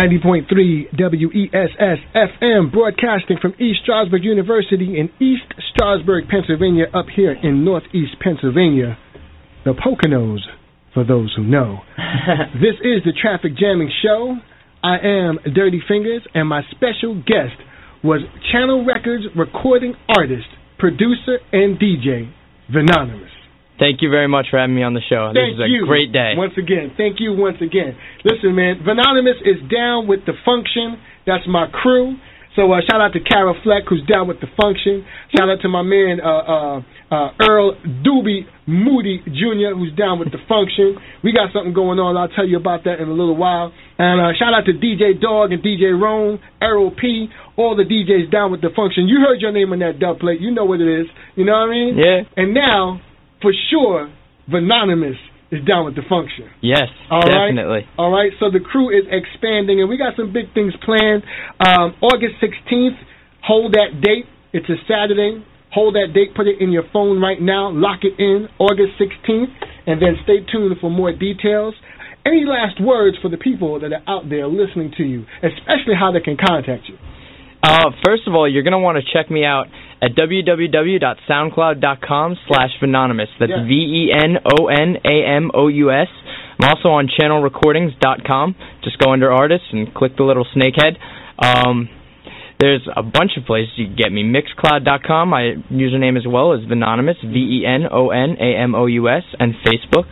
90.3 WESS FM, broadcasting from East Stroudsburg University in East Stroudsburg, Pennsylvania, up here in Northeast Pennsylvania. The Poconos, for those who know. this is the TrafficJAMMING Show. I am DirtyFINGERS, and my special guest was Channel Records recording artist, producer, and DJ, Venonamous. Thank you very much for having me on the show. Thank this is a you. great day. Once again, thank you once again. Listen, man, Venonamous is down with the function. That's my crew. So uh, shout out to Carol Fleck, who's down with the function. Shout out to my man uh, uh, uh, Earl Doobie Moody Jr., who's down with the function. We got something going on. I'll tell you about that in a little while. And uh, shout out to DJ Dog and DJ Roan, Errol P, all the DJs down with the function. You heard your name on that dub plate. You know what it is. You know what I mean? Yeah. And now, for sure, Venonamous is down with the function. Yes, All right. definitely. All right, so the crew is expanding, and we got some big things planned. Um, August 16th, hold that date. It's a Saturday. Hold that date, put it in your phone right now, lock it in, August 16th, and then stay tuned for more details. Any last words for the people that are out there listening to you, especially how they can contact you? Uh, first of all, you're going to want to check me out at www.soundcloud.com slash Venonamous. That's Yeah. V-E-N-O-N-A-M-O-U-S. I'm also on channelrecordings.com. Just go under artists and click the little snakehead. Um, there's a bunch of places you can get me. Mixcloud.com, my username as well is Venonamous, V-E-N-O-N-A-M-O-U-S. And Facebook,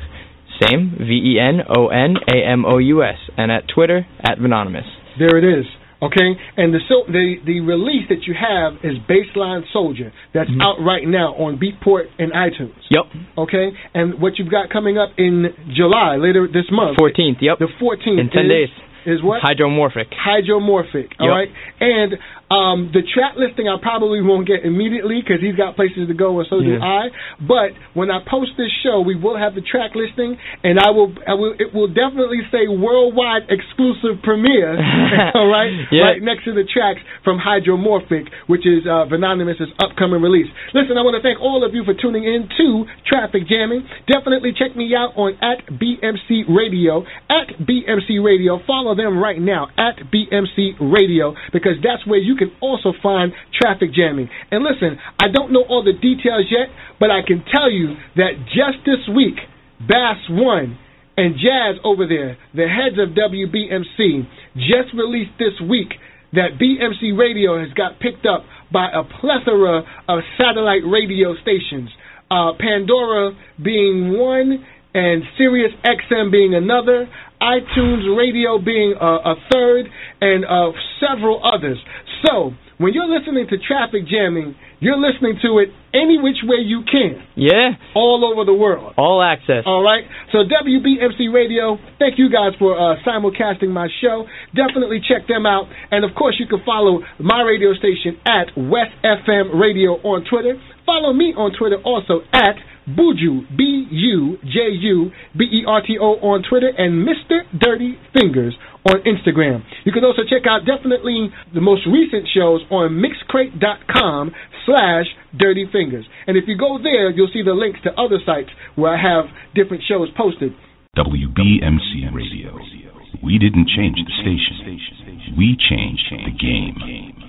same, V-E-N-O-N-A-M-O-U-S. And at Twitter, at Venonamous. There it is. Okay, and the so the the release that you have is Baseline Soldier. That's mm-hmm. out right now on Beatport and iTunes. Yep. Okay, and what you've got coming up in July later this month. 14th, yep. The 14th. In 10 is, days. Is what? Hydromorphic. Hydromorphic. All Yep. right, and um, the track listing I probably won't get immediately because he's got places to go, and so do I. But when I post this show, we will have the track listing, and I will, I will, it will definitely say worldwide exclusive premiere. all right, Yeah. right next to the tracks from Hydromorphic, which is uh, Venonamous's upcoming release. Listen, I want to thank all of you for tuning in to TrafficJAMMING. Definitely check me out on at BMC Radio at BMC Radio. Follow them right now at BMC Radio because that's where you can also find TrafficJAMMING. And listen, I don't know all the details yet, but I can tell you that just this week, Bass One and Jazz over there, the heads of WBMC, just released this week that BMC Radio has got picked up by a plethora of satellite radio stations. Uh, Pandora being one, and Sirius XM being another, iTunes Radio being a, a third, and uh, several others. So, when you're listening to TrafficJAMMING, you're listening to it any which way you can, Yeah. all over the world. All access. All right. So WBMC Radio, thank you guys for uh, simulcasting my show. Definitely check them out, and of course you can follow my radio station at WESS FM Radio on Twitter. Follow me on Twitter also at Buju B U J U B E R T O on Twitter and Mr. Dirty Fingers on Instagram. You can also check out definitely the most recent shows on Mixcrate.com slash Dirty Fingers. And if you go there, you'll see the links to other sites where I have different shows posted. WBMC Radio. We didn't change the station. We changed the game.